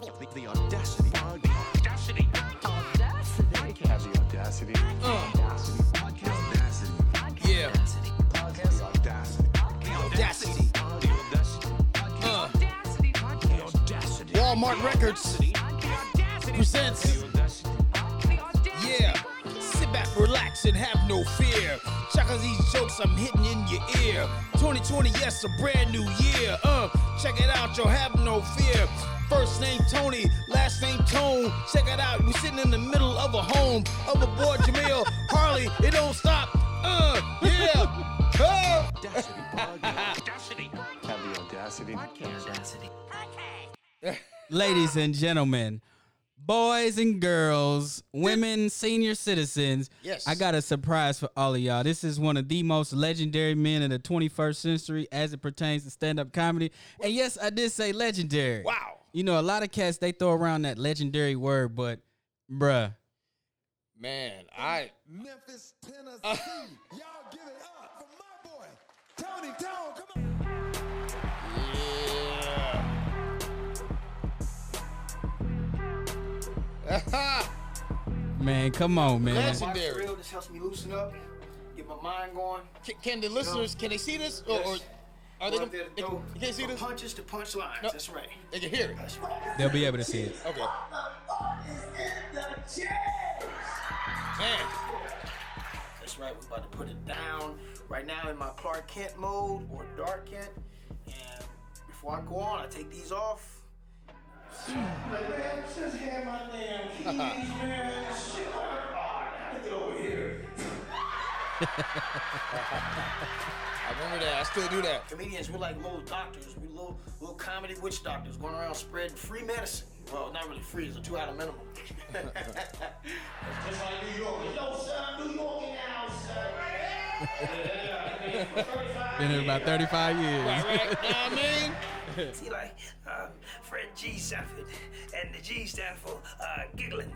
The, the audacity. Audacity. Audacity. Have the audacity. Audacity. Audacity. Yeah. The audacity. Audacity. The audacity. Uh, Audacity podcast. Audacity. Walmart Records presents. The audacity. Yeah. Sit back, relax, and have no fear. Check out these jokes I'm hitting in your ear. 2020, yes, a brand new year. Uh, check it out, yo, have no fear. First name Tony, last name Tone. Check it out, we sitting in the middle of a home. Overboard Jamille, Harley, it don't stop. Uh, yeah. Uh. Audacity. Audacity. Have the audacity. ladies and gentlemen, boys and girls, women, senior citizens. Yes. I got a surprise for all of y'all. This is one of the most legendary men in the 21st century as it pertains to stand up comedy. And yes, I did say legendary. Wow. You know, a lot of cats, they throw around that legendary word, but bruh, Man, I. Memphis, Tennessee. Y'all give it up for my boy, Tony Tone. Come on. Yeah. man, come on, man. Legendary. real. This helps me loosen up, get my mind going. Can, can the listeners can they see this or, or Yes. are they Go gonna, up they, you can't see from this? punches to punchlines. No. That's right. They can hear it. That's right. They'll be able to see it. Okay. Man, That's right. We're about to put it down right now in my Clark Kent mode or Dark Kent. And before I go on, I take these off. Man, just had my damn keys, man. Shit, oh, I gotta get over here. I remember that. I still do that. Comedians, we're like little doctors. We're little, little comedy witch doctors going around spreading free medicine. Well, not really free. It's a two-hour minimum. That's just like New York. Yo, son, New York in the house, son. Been here about 35 years. Right, right. You know what I mean? See, like uh, Fred G. Sanford, and the G stand for uh, giggling.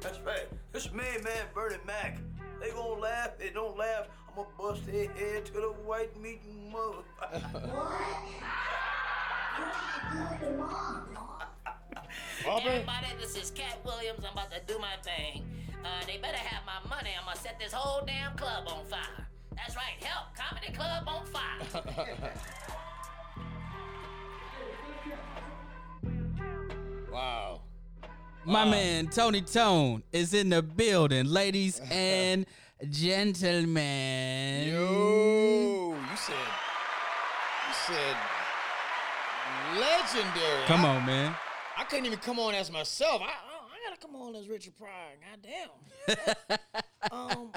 That's right. This main man, Bernie Mac. They gonna laugh. They don't laugh. I'm gonna bust their head to the white meat mother. Auburn. Everybody, this is Katt Williams. I'm about to do my thing. Uh, they better have my money. I'm gonna set this whole damn club on fire. That's right. Help, comedy club on fire. My man Tony Tone is in the building, ladies and gentlemen. Yo, you said, you said, legendary. Come I, on, man. I couldn't even come on as myself. I, I, I gotta come on as Richard Pryor. Goddamn. um,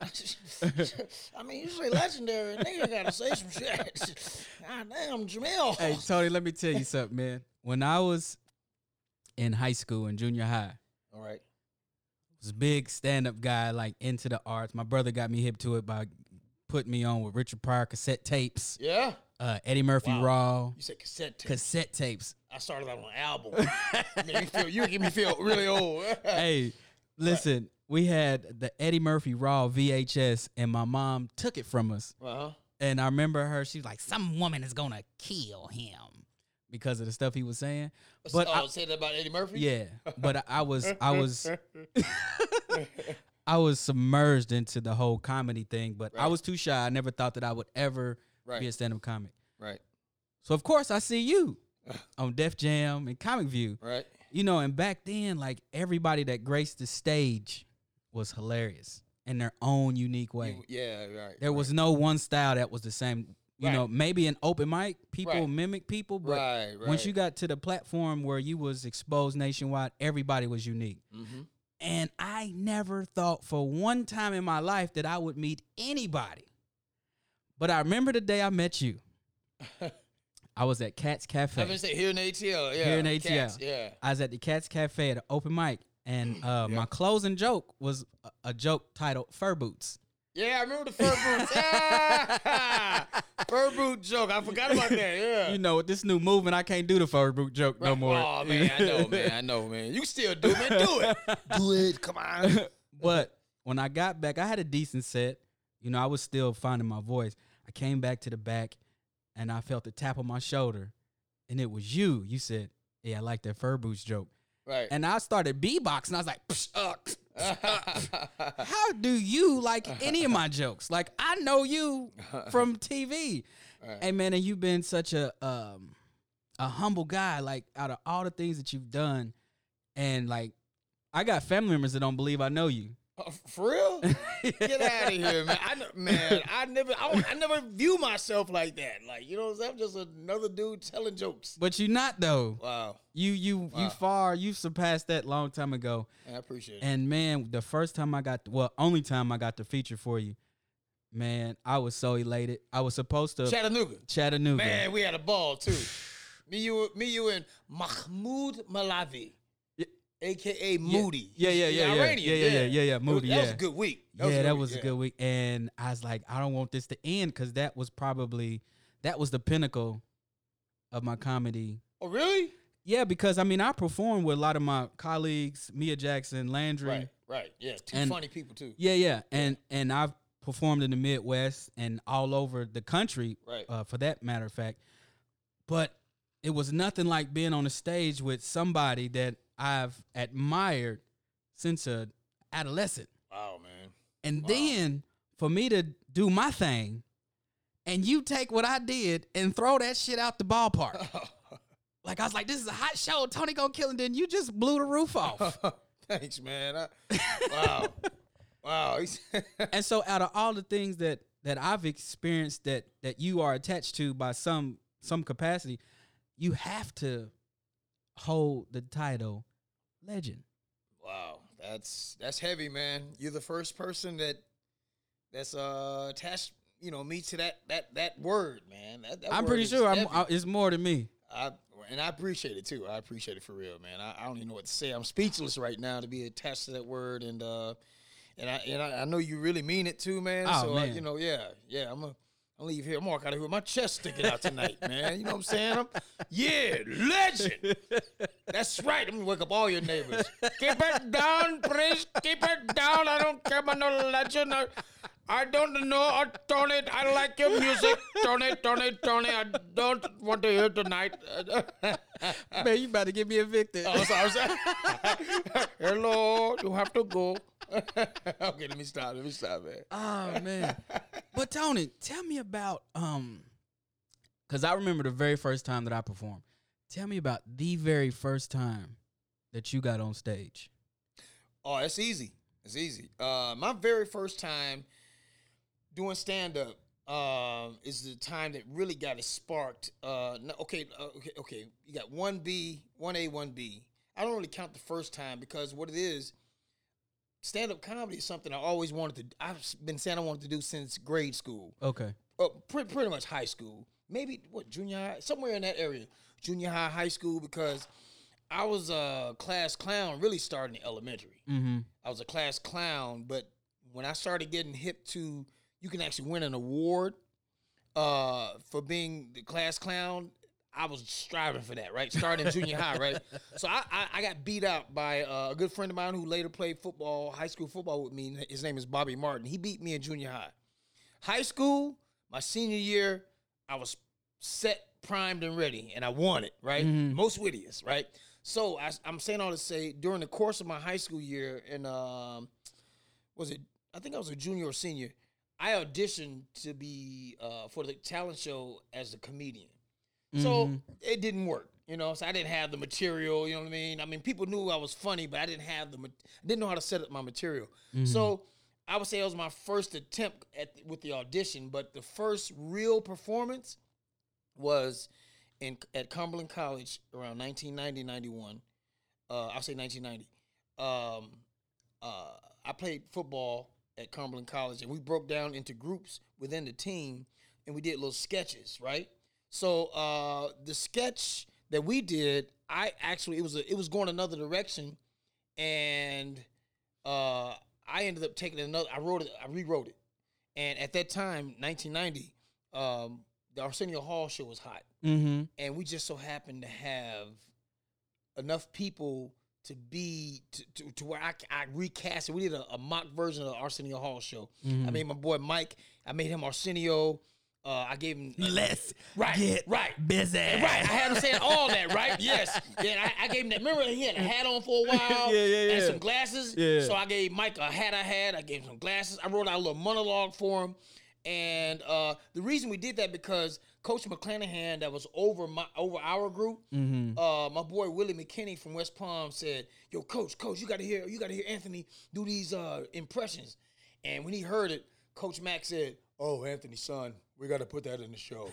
I mean, you say legendary, nigga gotta say some shit. Goddamn, Jamille. Hey, Tony, let me tell you something, man. When I was in high school and junior high, All right. was a big stand-up guy, like into the arts. My brother got me hip to it by putting me on with Richard Pryor cassette tapes, Yeah. uh, Eddie Murphy Wow. Raw You said cassette tape. cassette tapes. I started out on an album. Feel, you give me feel really old. hey, listen, we had the Eddie Murphy Raw VHS, and my mom took it from us. Uh-huh. And I remember her, she was like, some woman is gonna kill him because of the stuff he was saying. But oh, I- say that about Eddie Murphy? yeah, but I- I was, I was, I was submerged into the whole comedy thing. But I was too shy. I never thought that I would ever Right. be a stand-up comic. Right. So of course I see you on Def Jam and Comic View. Right. You know, and back then, like everybody that graced the stage was hilarious in their own unique way. Yeah, right. There was no one style that was the same. You Right. know, maybe an open mic, people Right. mimic people, but Right, once you got to the platform where you was exposed nationwide, everybody was unique. Mm-hmm. And I never thought for one time in my life that I would meet anybody. But I remember the day I met you. I was at Kat's Cafe. I'm gonna say here in ATL. Yeah. here in ATL. Cats, yeah. I was at the Cats Cafe at an open mic, and uh, my closing joke was a, a joke titled "Fur Boots." Yeah, I remember the fur boots. Yeah. fur boot joke. I forgot about that. Yeah. You know, with this new movement, I can't do the fur boot joke no more. Oh man, I know, man. I know, man. You still do, man. Do it. Do it. Come on. but when I got back, I had a decent set. You know, I was still finding my voice. I came back to the back, and I felt a tap on my shoulder, and it was you. You said, "Yeah, I like that fur boots joke," Right. and I started beatboxing. I was like, Psh, uh, psh. "How do you like any of my jokes? Like I know you from TV, hey man, and you've been such a um a humble guy. Like out of all the things that you've done, and like I got family members that don't believe I know you. Uh, for real? Get out of here, man. I, man, I never, I, I never view myself like that. Like, you know what I'm saying? I'm just another dude telling jokes. But you're not though. Wow. You you you far you surpassed that long time ago. I appreciate it. And man, the first time I got well, only time I got the feature for you, man, I was so elated. I was supposed to Chattanooga. Chattanooga. Man, we had a ball too. me, you, me, you, and Mahmoud Malavi. Aka Moody. Yeah, yeah, yeah, yeah, yeah, yeah, yeah, yeah, yeah, Moody, That was a good week. yeah, that was a good week. And I was like, I don't want this to end because that was probably that was the pinnacle of my comedy. Oh, really? Yeah, because I mean, I performed with a lot of my colleagues, Mia Jackson, Landry. Right, right. Yeah, two And- funny people too. Yeah, yeah, and and I've performed in the Midwest and all over the country, Right. uh, for that matter of fact. But it was nothing like being on a stage with somebody that I've admired since a adolescent, Wow, man. and Wow. then for me to do my thing, and you take what I did and throw that shit out the ballpark. like I was like, this is a hot show. Tony gonna kill it. Then you just blew the roof off. Thanks, man. I, wow, wow. And so out of all the things that that I've experienced that that you are attached to by some some capacity, you have to hold the title legend. wow, that's that's heavy, man. You're the first person that that's uh attached, you know, me to that that that word, man. That, that I'm word pretty sure I'm. I, it's more than me. I and I appreciate it too. I appreciate it for real, man. I, I don't even know what to say. I'm speechless right now to be attached to that word, and uh, and I and I, I know you really mean it too, man. Oh, so I, you know, yeah, yeah. I'm a. I'll leave here. I'm walking out of here with my chest sticking out tonight, man. You know what I'm saying? I'm, yeah, legend. That's right. I'm gonna wake up all your neighbors. Keep it down, please. Keep it down. I don't care about no legend. I, I don't know, uh, Tony. I like your music, Tony, Tony, Tony. I don't want to hear tonight. Man, you about to get me evicted. Oh, sorry, sorry. Hello, you have to go. okay, let me stop. Let me stop, man. Oh man. but Tony, tell me about um cuz I remember the very first time that I performed. Tell me about the very first time that you got on stage. Oh, it's easy. It's easy. Uh, my very first time doing stand up um, is the time that really got it sparked. Uh, no, okay, uh, okay, okay. You got one B, one A, one B. I don't really count the first time because what it is, stand up comedy is something I always wanted to. I've been saying I wanted to do since grade school. Okay. uh, pretty, pretty much high school. Maybe what junior high, somewhere in that area, junior high, high school, because I was a class clown. Really starting in elementary. Mhm. I was a class clown, but when I started getting hip to, you can actually win an award uh, for being the class clown. I was striving for that, right? Starting junior high, right? So I, I, I got beat out by uh, a good friend of mine who later played football, high school football with me. His name is Bobby Martin. He beat me in junior high. High school, my senior year, I was set, primed, and ready, and I won it, right? Most wittiest, right? So I, am saying all to say, during the course of my high school year, and um, was it? I think I was a junior or senior. I auditioned to be uh, for the talent show as a comedian. So it didn't work, you know. So I didn't have the material, you know what I mean. I mean, people knew I was funny, but I didn't have the, ma- I didn't know how to set up my material. So I would say it was my first attempt at with the audition, but the first real performance was in at Cumberland College around 1990, 91. Uh, I'll say 1990. Um, uh, I played football at Cumberland College, and we broke down into groups within the team, and we did little sketches, right? So uh, the sketch that we did, I actually it was a, it was going another direction, and uh, I ended up taking another. I wrote it. I rewrote it, and at that time, 1990, um, the Arsenio Hall show was hot Mhm. and we just so happened to have enough people to be to, to, to where I, I recast it. We did a, a mock version of the Arsenio Hall show. I made my boy Mike. I made him Arsenio, Uh, I gave him Let's Right, get right. busy. Right, I had him saying all that, right? Yes. Yeah, I, I gave him that. Remember, he had a hat on for a while Yeah, yeah, yeah. and some glasses. Yeah. So I gave Mike a hat I had. I gave him some glasses. I wrote out a little monologue for him. And uh, the reason we did that because Coach McClanahan, that was over my over our group, Mm-hmm. uh, my boy Willie McKinney from West Palm said, "Yo, Coach, Coach, you got to hear, you got to hear Anthony do these uh, impressions." And when he heard it, Coach Mack said, "Oh, Anthony, son, we got to put that in the show.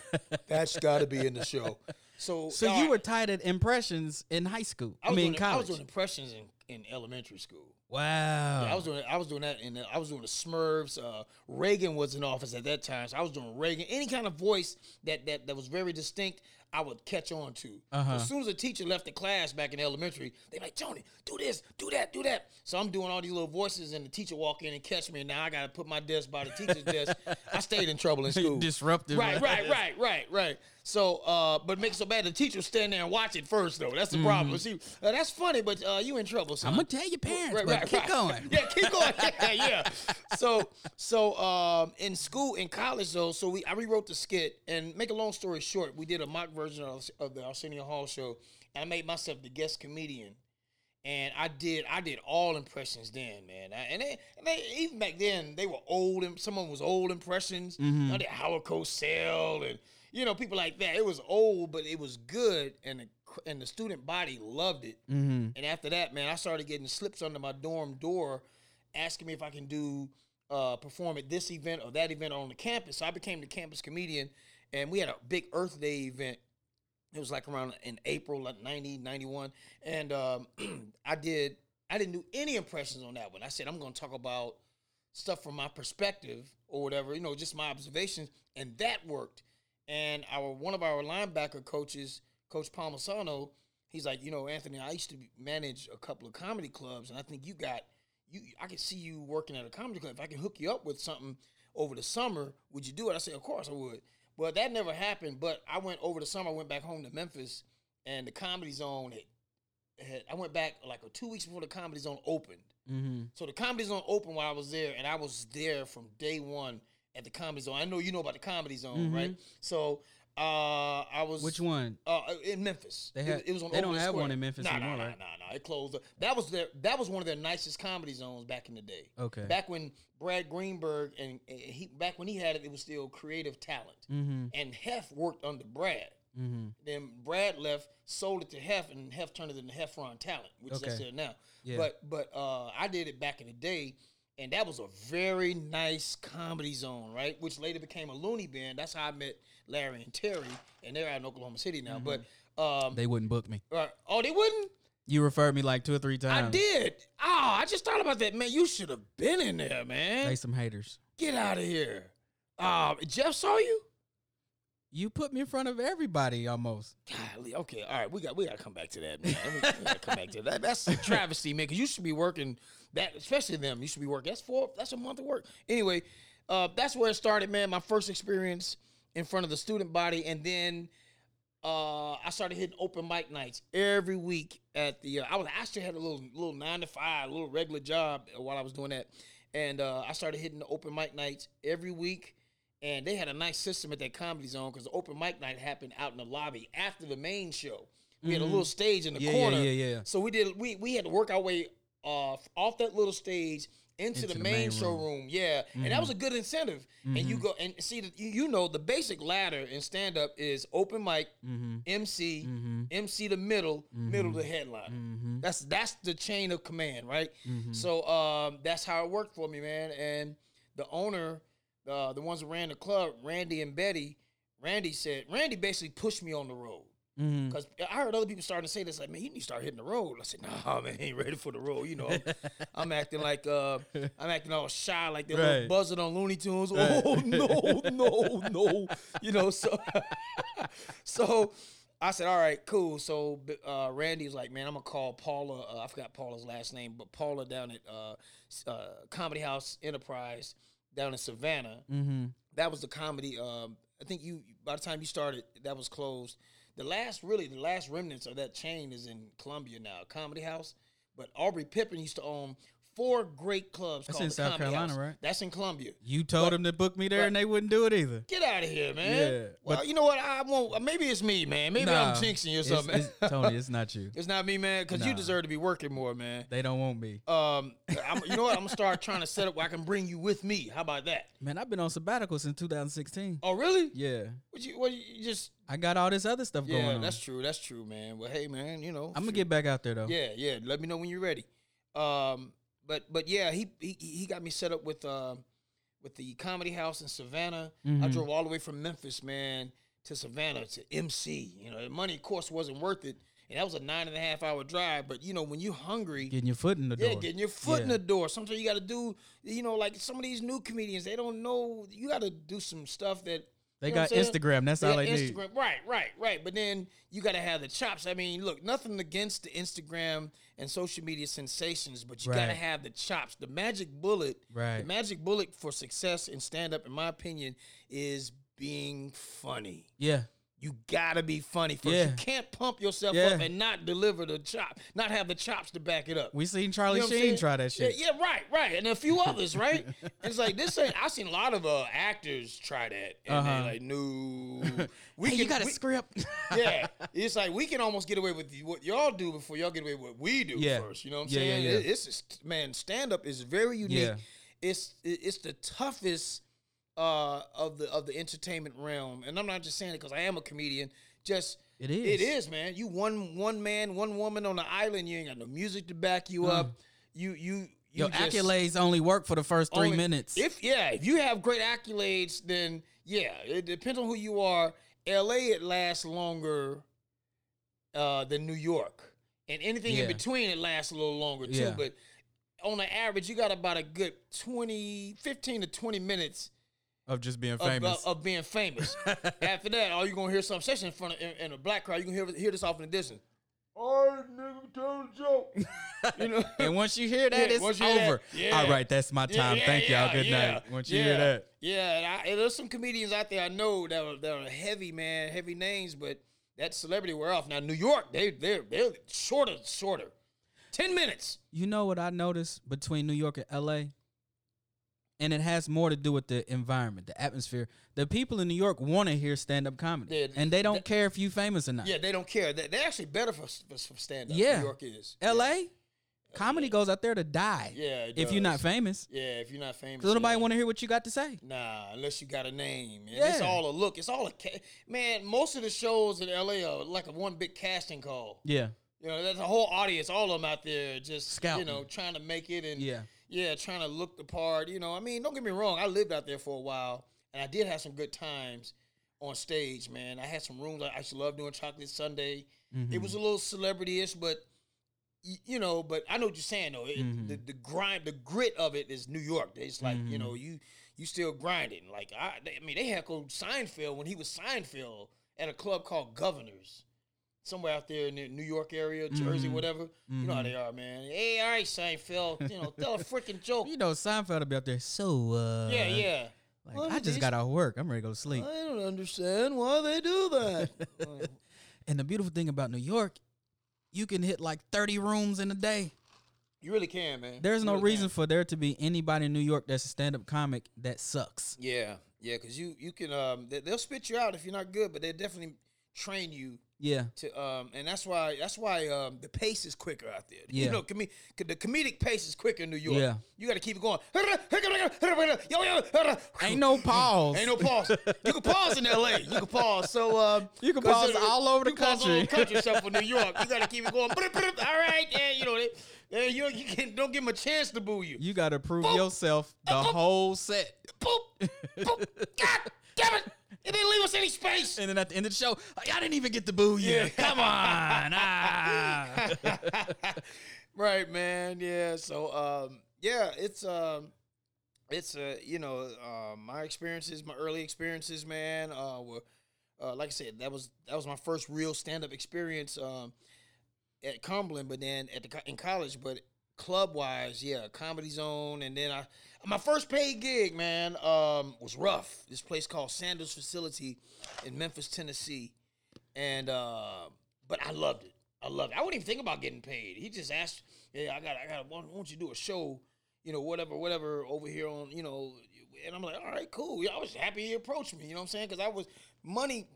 That's got to be in the show." So, So you were tied at impressions in high school. I, I, mean, doing, I was college. doing impressions in, in elementary school. wow. Yeah, I was doing I was doing that in the, I was doing the Smurfs. Uh, Reagan was in office at that time, so I was doing Reagan. Any kind of voice that that, that was very distinct, I would catch on to. Uh-huh. As soon as a teacher left the class back in elementary, they like Tony, do this, do that, do that. So I'm doing all these little voices, and the teacher walk in and catch me, and now I got to put my desk by the teacher's desk. I stayed in trouble in school. Disruptive. Right, right, right, right, right. So, uh, but it so bad the teacher stand there and watch it first, though. That's the problem. See, uh, that's funny, but uh, you in trouble. Son. I'm gonna tell your parents, Right, right, keep going. Yeah, keep going. yeah, yeah. So, so um, in school, in college though, so we I rewrote the skit, and make a long story short, we did a mock version of, of the Arsenio Hall show, and I made myself the guest comedian. And I did, I did all impressions then, man. I- and they, and they, even back then, they were old, and some of them was old impressions. I did Howard Cosell and you know people like that. It was old, but it was good, and the and the student body loved it. Mm-hmm. And after that, man, I started getting slips under my dorm door, asking me if I can do uh, perform at this event or that event on the campus. So I became the campus comedian, and we had a big Earth Day event. It was like around in April, like 90, 91. And um, I did, I didn't do any impressions on that one. I said, I'm going to talk about stuff from my perspective or whatever, you know, just my observations. And that worked. And our one of our linebacker coaches, Coach Palmisano, he's like, you know, Anthony, I used to manage a couple of comedy clubs, and I think you got you. I can see you working at a comedy club. If I can hook you up with something over the summer, would you do it? I said, of course I would. But that never happened. But I went over the summer. I went back home to Memphis, and the Comedy Zone had. had I went back like two weeks before the Comedy Zone opened. Mm-hmm. So the Comedy Zone opened while I was there, and I was there from day one at the Comedy Zone. I know you know about the Comedy Zone, right? So uh, I was Which one? uh, in Memphis. They It have- was- it was on they don't Overland have one in Memphis nah, anymore, nah, right? Nah, nah, nah. It closed. up. That was their. That was one of their nicest comedy zones back in the day. Okay. Back when Brad Greenberg and, and he back when he had it, it was still creative talent. Mm-hmm. And Hef worked under Brad. Mm-hmm. Then Brad left, sold it to Hef, and Hef turned it into Heffron Talent, which is Okay. there now. Yeah. But but uh, I did it back in the day, and that was a very nice comedy zone, right? Which later became a Loony Bin. That's how I met Larry and Terry, and they're out in Oklahoma City now. But um, They wouldn't book me. uh, oh, they wouldn't. You referred me like two or three times. I did. Oh, I just thought about that, man. You should have been in there, man. They some haters. Get out of here. Um, Jeff saw you. You put me in front of everybody almost. Golly, okay, all right, we got we got to come back to that, man. we, we got to come back to that. That's a travesty, man. Because you should be working that, especially them. You should be working. That's four. That's a month of work. Anyway, uh, that's where it started, man. My first experience in front of the student body, and then uh, I started hitting open mic nights every week at the. Uh, I was I actually had a little little nine to five, a little regular job while I was doing that, and uh, I started hitting the open mic nights every week. And they had a nice system at that comedy zone because the open mic night happened out in the lobby after the main show. We had a little stage in the Mm-hmm. Yeah, yeah, corner. yeah, yeah. So we did we we had to work our way uh, off that little stage into, the, the main, main showroom. Yeah, and that was a good incentive. And you go and see that you, you know the basic ladder in stand up is open mic, MC, MC the middle, middle the headline. That's that's the chain of command, right? So um, that's how it worked for me, man. And the owner, uh, the ones that ran the club, Randy and Betty, Randy said Randy basically pushed me on the road. Mm-hmm. Because I heard other people starting to say this, like, man, you need to start hitting the road. I said, nah, man, I ain't ready for the road. You know, I'm, I'm acting like, uh, I'm acting all shy, like that little Right. buzzard on Looney Tunes. Oh, no, no, no. You know, so, so I said, all right, cool. So uh, Randy was like, man, I'm going to call Paula. Uh, I forgot Paula's last name, but Paula down at uh, uh, Comedy House Enterprise down in Savannah Mm-hmm. that was the comedy. Um, I think you by the time you started, that was closed. The last, really, the last remnants of that chain is in Columbia now, Comedy House. But Aubrey Pippin used to own four great clubs. That's called in the South Comedy Carolina, House. right? That's in Columbia. You told But- them to book me there, but- and they wouldn't do it either. Get out of here, man. Yeah, well, but- you know what? I won't. Maybe it's me, man. Maybe Nah, I'm jinxing you or something. it's- Tony, it's not you. It's not me, man, because you deserve to be working more, man. They don't want me. Um, I'm, you know what? I'm gonna start trying to set up where I can bring you with me. How about that? Man, I've been on sabbatical since 2016. Oh, really? Yeah, What you? What you just? I got all this other stuff going Yeah, on. that's true. That's true, man. Well, hey, man, you know, I'm gonna get back out there though. Yeah, yeah. Let me know when you're ready. Um, but but yeah, he he he got me set up with um with the comedy house in Savannah. I Mhm. drove all the way from Memphis, man, to Savannah to MC. You know, the money of course wasn't worth it, and that was a nine and a half hour drive. But you know, when you're hungry, Getting your foot in the door. yeah, getting your foot in the door. Sometimes you got to do, you know, like some of these new comedians, they don't know. You got to do some stuff that They you know got what I'm saying? Instagram. That's all got they need. Instagram. Right, right, right. But then you got to have the chops. I mean, look, nothing against the Instagram and social media sensations, but you got to have the chops. The magic bullet, Right. The magic bullet for success in stand up, in my opinion, is being funny. Yeah. You gotta be funny first. Yeah. You can't pump yourself Yeah. up and not deliver the chop, not have the chops to back it up. We seen Charlie You know Sheen try that shit. Yeah, yeah, right, right, and a few others, right? it's like this ain't. I've seen a lot of uh, actors try that, and Uh-huh. they like, no, we hey, you got a we- script? yeah, it's like we can almost get away with what y'all do before y'all get away with what we do Yeah. first. You know what I'm saying? yeah. It- it's man, stand up is very unique. It's it- it's the toughest uh, of the of the entertainment realm, and I'm not just saying it because I am a comedian. Just It is. it is, man. You one one man, one woman on the island. You ain't got no music to back you Mm. up. You you you Your just- accolades only work for the first three only- minutes. If yeah, if you have great accolades, then yeah, it depends on who you are. L.A. it lasts longer uh, than New York, and anything in between it lasts a little longer too. Yeah. But on the average, you got about a good 20, 15 to twenty minutes of just being uh, famous. of, of being famous. After that, all you gonna hear some session in front of in, in a black crowd. You can hear hear this off in the distance. All right, nigga, tell a joke. you know. and once you hear that, Yeah, it's once you hear that, over. yeah. All right, that's my time. yeah, Thank y'all. Good yeah, night. Once you hear that, Yeah, and, I, and there's some comedians out there I know that are, that are heavy, man, heavy names, but that celebrity wear off. Now New York, they they're they're shorter, shorter. Ten minutes. you know what I noticed between New York and LA? And it has more to do with the environment, the atmosphere. The people in New York want to hear stand up comedy. Yeah, and they don't that- care if you're famous or not. Yeah, they don't care. They, they're actually better for, for, stand up. Yeah. New York is. LA, comedy goes out there to die. Yeah, it if you're not famous. Yeah, if you're not famous. Because nobody yeah. want to hear what you got to say. Nah, unless you got a name. And it's all a look. It's all a ca- man. Most of the shows in LA are like a one big casting call. Yeah. You know, there's a whole audience, all of them out there just Scouting. you know trying to make it and Yeah. Yeah, trying to look the part. You know, I mean, don't get me wrong. I lived out there for a while, and I did have some good times on stage. Man, I had some rooms. I used to love doing Chocolate Sundaes. Mm-hmm. It was a little celebrity-ish, but you know, but I know what you're saying though. It, Mm-hmm. the, the grind, the grit of it is New York. It's like you know, you you still grinding. Like I, I mean, they heckled Seinfeld when he was Seinfeld at a club called Governors. Somewhere out there in the New York area, Jersey, Mm-hmm. whatever. You know how they are, man. Hey, all right, Seinfeld. You know, tell a freaking joke. You know, Seinfeld will be out there. So, uh, Yeah, yeah. Like, Well, I just got off work. I'm ready to go to sleep. I don't understand why they do that. And the beautiful thing about New York, you can hit like 30 rooms in a day. you really can, man. There's You no really reason can. for there to be anybody in New York that's a stand up comic that sucks. Yeah, yeah, because you you can um they, they'll spit you out if you're not good, but they definitely train you Yeah. to um and that's why that's why um the pace is quicker out there. Yeah. You know, com- the comedic pace is quicker in New York. Yeah. You got to keep it going. Ain't no pause. Ain't no pause. You can pause in L.A. You can pause. So um, You can pause all over the you can pause all over country. country except for New York. You got to keep it going. All right, yeah, you know they, yeah, you you can don't give them a chance to boo you. You got to prove Boop. yourself the Boop. whole set. Boop, boop. God damn it! It didn't leave us any space. And then at the end of the show, I didn't even get to boo you. Yeah. Come on. Ah. right, man. Yeah. So, um, yeah, it's um, it's uh, you know, uh, my experiences, my early experiences, man. Uh, were uh, like I said, that was that was my first real stand up experience um, at Cumberland, but then at the in college, but club wise, yeah, Comedy Zone, and then I my first paid gig, man, um, was rough. This place called Sanders Facility in Memphis, Tennessee, and uh, but I loved it. I loved it. I wouldn't even think about getting paid. He just asked, "Yeah, I got, I got. Why don't you do a show you know, whatever, whatever over here on, you know, and I'm like, all right, cool. I was happy he approached me. You know what I'm saying? Because I was money.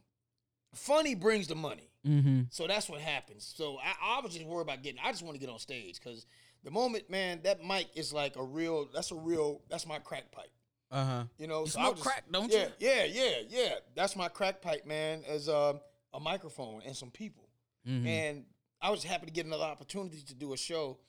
Funny brings the money. Mm-hmm. So that's what happens. So I, I was just worried about getting. I just want to get on stage because the moment, man, that mic is like a real. That's a real. That's my crack pipe. Uh huh. You know, You so smoke was crack, don't yeah, you? Yeah, yeah, yeah. That's my crack pipe, man. As uh, a microphone and some people, Mm-hmm. and I was happy to get another opportunity to do a show.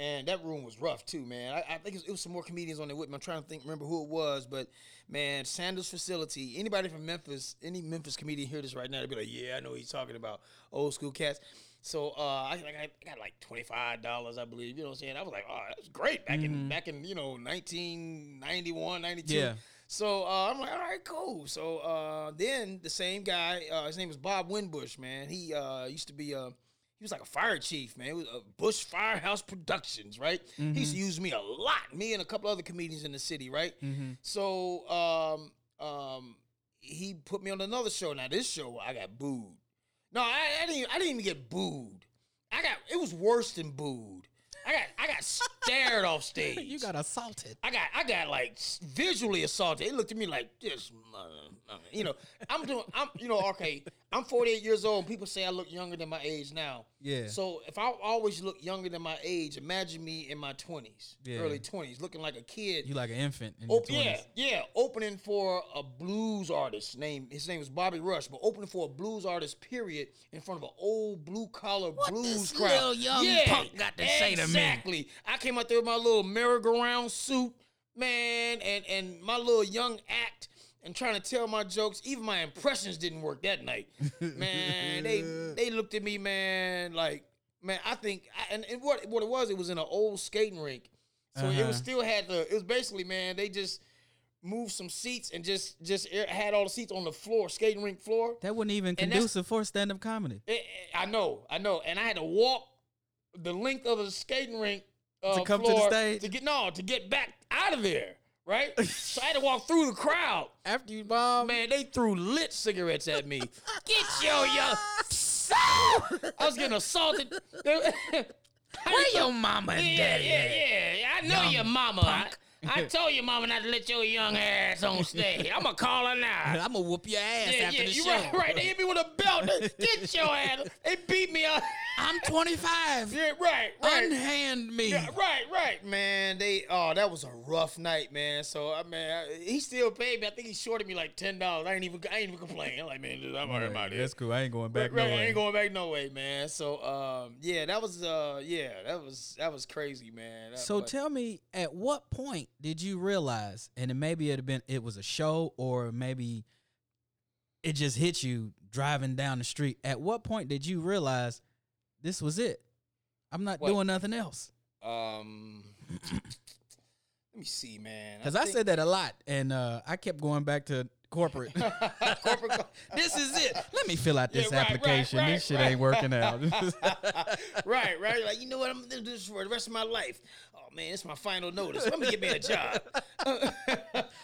And that room was rough too, man. I, I think it was, it was some more comedians on there with me. I'm trying to think, remember who it was, but man, Sanders Facility. Anybody from Memphis, any Memphis comedian hear this right now, they'd be like, "Yeah, I know what he's talking about." Old school cats. So uh, I, I, got, like twenty five dollars, I believe. You know what I'm saying? I was like, "Oh, that's great." Back in back in you know 1991, 92. Yeah. So uh, I'm like, all right, cool. So uh, then the same guy, uh, his name was Bob Winbush, man. He uh, used to be a, he was like a fire chief, man. It was uh, Bush Firehouse Productions, right? He used to use me a lot, me and a couple other comedians in the city, right? So um, um, he put me on another show. Now this show, I got booed. No, I, I didn't. I didn't even get booed. I got. It was worse than booed. I got. I got stared off stage. You got assaulted. I got I got like visually assaulted. It looked at me like this, mother- you know. I'm doing. I'm you know. Okay, I'm 48 years old. and People say I look younger than my age now. Yeah. So if I always look younger than my age, imagine me in my 20s, Yeah. early 20s, looking like a kid. You like an infant. In oh, your Oh, yeah, yeah. Opening for a blues artist named his name was Bobby Rush, but opening for a blues artist, period, in front of an old blue collar blues this crowd. little young punk got to say to me? Exactly. I came out there with my little merry-go-round suit, man, and and my little young act. And trying to tell my jokes, even my impressions didn't work that night. Man, they they looked at me, man, like man. I think, I, and, and what what it was, it was in an old skating rink, so it Uh-huh. was still had the. It was basically, man, they just moved some seats and just just had all the seats on the floor, skating rink floor. That wasn't even And conducive for stand up comedy. Eh, eh, I know, I know, and I had to walk the length of the skating rink uh, To come to the stage? to get no to get back out of there, right? so I had to walk through the crowd. After you bomb, Man, they threw lit cigarettes at me. Get your young. I was getting assaulted. where your mama and Yeah, daddy yeah, at? yeah. I know Young your mama. I, I told your mama not to let your young ass on stage. I'm gonna call her now. I'm gonna whoop your ass Yeah, after yeah, the you show. right, right. They hit me with a belt. Get your ass. They beat me up. I'm 25. Yeah, right, right. Unhand me. Yeah, right, right, man. They oh, that was a rough night, man. So I mean, I, he still paid me. I think he shorted me like ten dollars. I ain't even, I ain't even complain. I'm like, man, I'm alright about it. That's cool. I ain't going back Right, no I way. ain't going back no way, man. So um, yeah, that was uh, yeah, that was that was crazy, man. That- So but- tell me, at what point did you realize, and it maybe it had been it was a show, or maybe it just hit you driving down the street. At what point did you realize this was it? I'm not What? doing nothing else. um, let me see, man. Because I, think- said that a lot, and uh, I kept going back to corporate. corporate. this is it. Let me fill out this Yeah, right, right, application. right, this shit right. ain't working out. right, right. Like, you know what? I'm gonna do this for the rest of my life. Oh man, it's my final notice. Let me get me a job.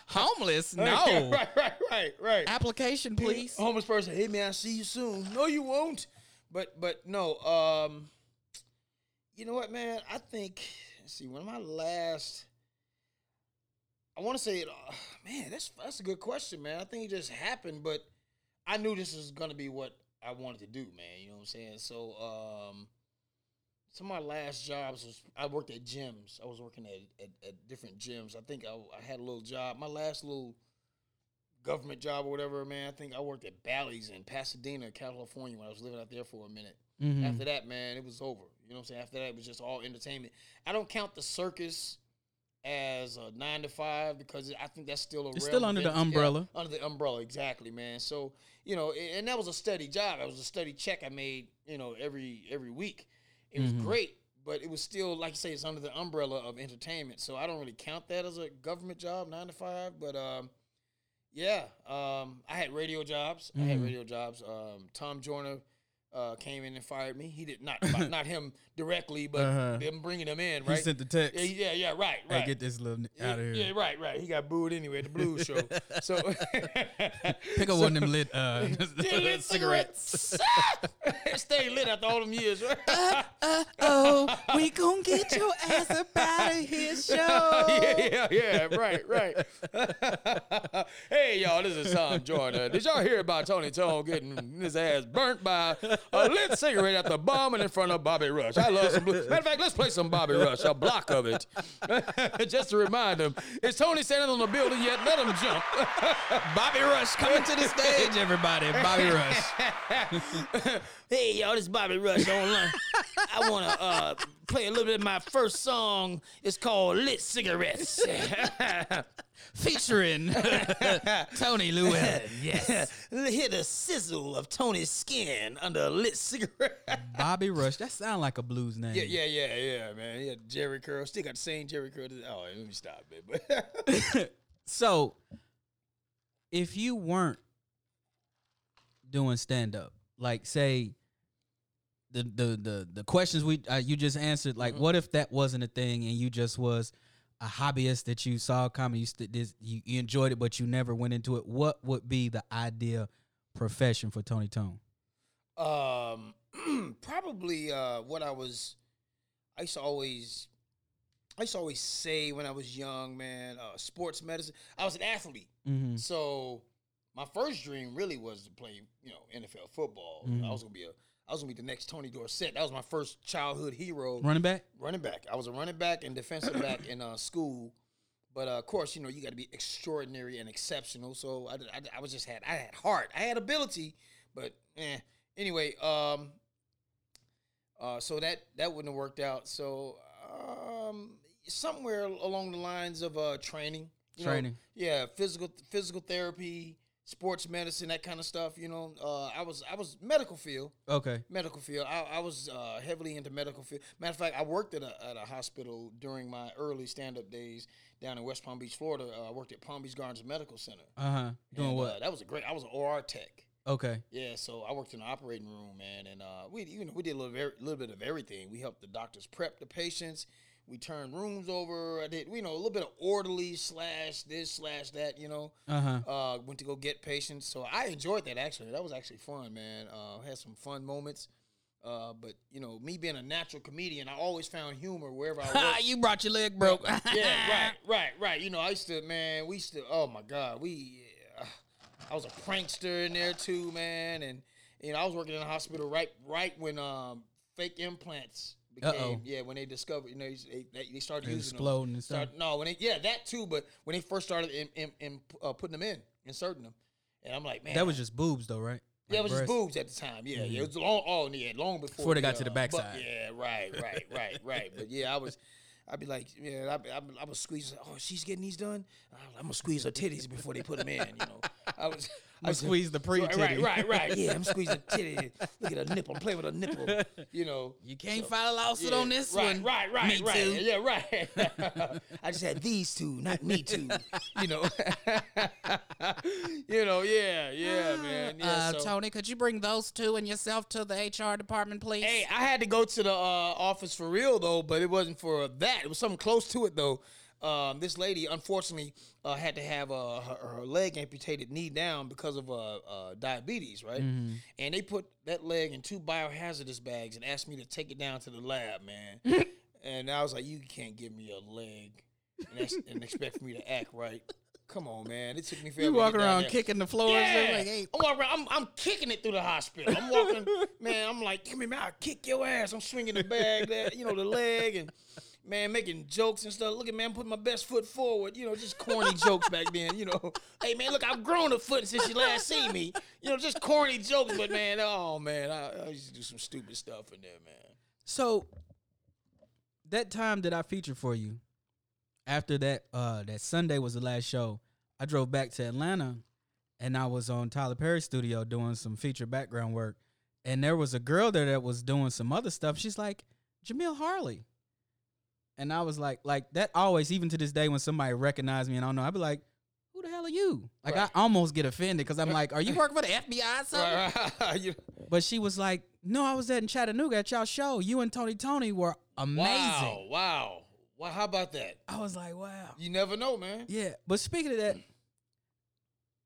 Homeless? No. right, right, right, right. Application, please. Homeless person, hey man, I'll see you soon. No, you won't. But but no, um you know what, man? I think let's see, one of my last I want to say it uh, man, that's that's a good question, man. I think it just happened, but I knew this was gonna be what I wanted to do, man. You know what I'm saying? So um some of my last jobs was I worked at gyms. I was working at, at, at different gyms. I think I, I had a little job. My last little government job or whatever, man. I think I worked at Bally's in Pasadena, California when I was living out there for a minute. Mhm. After that, man, it was over. You know what I'm saying? After that, it was just all entertainment. I don't count the circus as a nine to five because I think that's still a It's still under the ent- yeah, umbrella. under the umbrella, exactly, man. So you know, and that was a steady job. That was a steady check I made. You know, every every week. It was Mhm. great, but it was still like you say, it's under the umbrella of entertainment. So I don't really count that as a government job, nine to five. But um, yeah, um, I had radio jobs. I had Mhm. radio jobs. Um, Tom Joyner uh, came in and fired me. He did not not him directly, but Uh-huh. them bringing him in. Right? He sent the text. Yeah, yeah, yeah, right, Hey, right. get this little yeah, out of here. yeah, right, right. He got booed anyway at the blues show. So Pick up one of them lit uh, lit cigarettes. Stay lit after all them years, right? Uh oh, we gonna get your ass up out of here, show. Yeah, yeah, yeah, right, right. hey, y'all, this is Tom Joyner. Did y'all hear about Tony Tone getting his ass burnt by a lit cigarette after bombing in front of Bobby Rush? I love some blues. Matter of fact, let's play some Bobby Rush, a block of it. Just to remind them. is Tony standing on the building yet? Let him jump. Bobby Rush coming to the stage, everybody. Bobby Rush. hey, y'all, this is Bobby Rush online. I want to uh, play a little bit of my first song. It's called Lit Cigarettes. Featuring Tony Llewellyn. Yes. Hear the sizzle of Tony's skin under a lit cigarette. Bobby Rush. That sound like a blues name. Yeah, yeah, yeah, yeah, man. Yeah, Jheri Curl. Still got the same Jheri Curl. Oh, let me stop it. So, if you weren't doing stand up, like say the the the the questions we uh, you just answered, like what if that wasn't a thing and you just was a hobbyist that you saw comedy, you, st- this, you you enjoyed it, but you never went into it. What would be the ideal profession for Tony Tone? um, probably uh, what I was. I used to always. I used to always say when I was young, man, uh, sports medicine. I was an athlete, Mm-hmm. so my first dream really was to play, you know, NFL football. Mhm. I was gonna be a. I was gonna be the next Tony Dorsett. That was my first childhood hero. Running back. running back. I was a running back and defensive back in uh, school. But uh, of course, you know, you got to be extraordinary and exceptional. So I, I, I was just had I had heart, I had ability, but eh. Anyway, um, uh, so that that wouldn't have worked out. So um, somewhere along the lines of uh, training, you know, Training. yeah, physical physical therapy, sports medicine, that kind of stuff. You know, uh, I was I was medical field Okay. medical field. I, I was uh, heavily into medical field. Matter of fact, I worked at a, at a hospital during my early stand up days down in West Palm Beach, Florida. Uh, I worked at Palm Beach Gardens Medical Center. Uh huh. Doing And, what? Uh, that was a great. I was an OR tech. okay. Yeah, so I worked in the operating room, man, and uh, we you know we did a little very, little bit of everything. We helped the doctors prep the patients. We turned rooms over. I did you know a little bit of orderly slash this slash that. You know, Uh huh. uh, went to go get patients. So I enjoyed that actually. That was actually fun, man. Uh, had some fun moments. Uh, but you know, me being a natural comedian, I always found humor wherever I worked. you brought your leg broke. yeah, right, right, right. You know, I used to, man. We used to. Oh my God, we. Uh, I was a prankster in there too, man. And you know, I was working in the hospital right, right when um, fake implants became. Uh-oh. Yeah, when they discovered, you know, they, they, they started They using exploding them. and stuff. Start- no, when they, yeah, that too. But when they first started in, in, in, uh, putting them in, inserting them, and I'm like, man, that was just boobs, though, right? yeah, it Like was just boobs at the time. Yeah, yeah, it was long. Oh, yeah, long before Before they got to the uh, backside. bu- Yeah, right, right, right, right. But yeah, I was. I'd be like, yeah, I, I, I was squeezing. Oh, she's getting these done. I'm gonna squeeze her titties before they put them in. You know, I was. I I'ma squeeze the pre titty. right, right, right. Yeah, I'm squeezing the titty. Look at a nipple. I'm playing with a nipple. You know. You can't file a lawsuit Yeah, on this right, one. Right, right, Me right. too. Yeah, right. I just had these two, not me two. You know. you know, yeah, yeah, man. Yeah, uh, so- Tony, could you bring those two and yourself to the HR department, please? Hey, I had to go to the uh, office for real though, but it wasn't for that. It was something close to it though. Um, this lady unfortunately uh, had to have uh, her, her leg amputated knee down because of uh, uh, diabetes, right? And they put that leg in two biohazardous bags and asked me to take it down to the lab, man. and I was like, "You can't give me a leg and, and expect me to act right." Come on, man. It took me forever. you to walking get down around there. kicking the floor Yeah. like, hey, I'm walking around. I'm, I'm kicking it through the hospital. I'm walking, man. I'm like, give me, man, I'll kick your ass. I'm swinging the bag, that you know, the leg, and man, making jokes and stuff. Look at man, I'm putting my best foot forward. You know, just corny jokes back then. You know, hey man, look, I've grown a foot since you last seen me. You know, just corny jokes, but man, oh man, I, I used to do some stupid stuff in there, man. So that time that I featured for you, after that uh that Sunday was the last show, I drove back to Atlanta and I was on Tyler Perry studio doing some feature background work. And there was a girl there that was doing some other stuff. She's like, Jamille Harley. And I was like, like that always, even to this day, when somebody recognized me and I don't know, I'd be like, who the hell are you? Like Right. I almost get offended because I'm like, are you working for the FBI or something? Right, right. You- But she was like, "No, I was at in Chattanooga at y'all show. You and Tony Tony were amazing." wow, wow, wow. How about that? I was like, "Wow." You never know, man. Yeah, but speaking of that,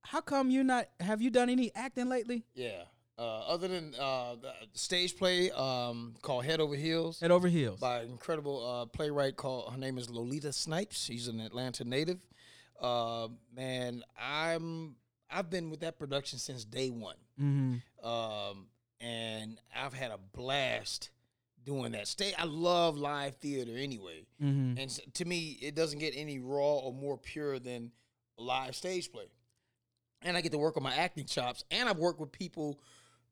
how come you not have you done any acting lately? Yeah. Uh, other than uh, the stage play um, called Head Over Heels Head over heels. by an incredible uh, playwright called her name is Lolita Snipes. She's an Atlanta native. Uh, man, I'm I've been with that production since day one, Mm-hmm. um, and I've had a blast doing that. Stay, I love live theater anyway, Mm-hmm. and to me, it doesn't get any raw or more pure than live stage play. And I get to work on my acting chops, and I've worked with people,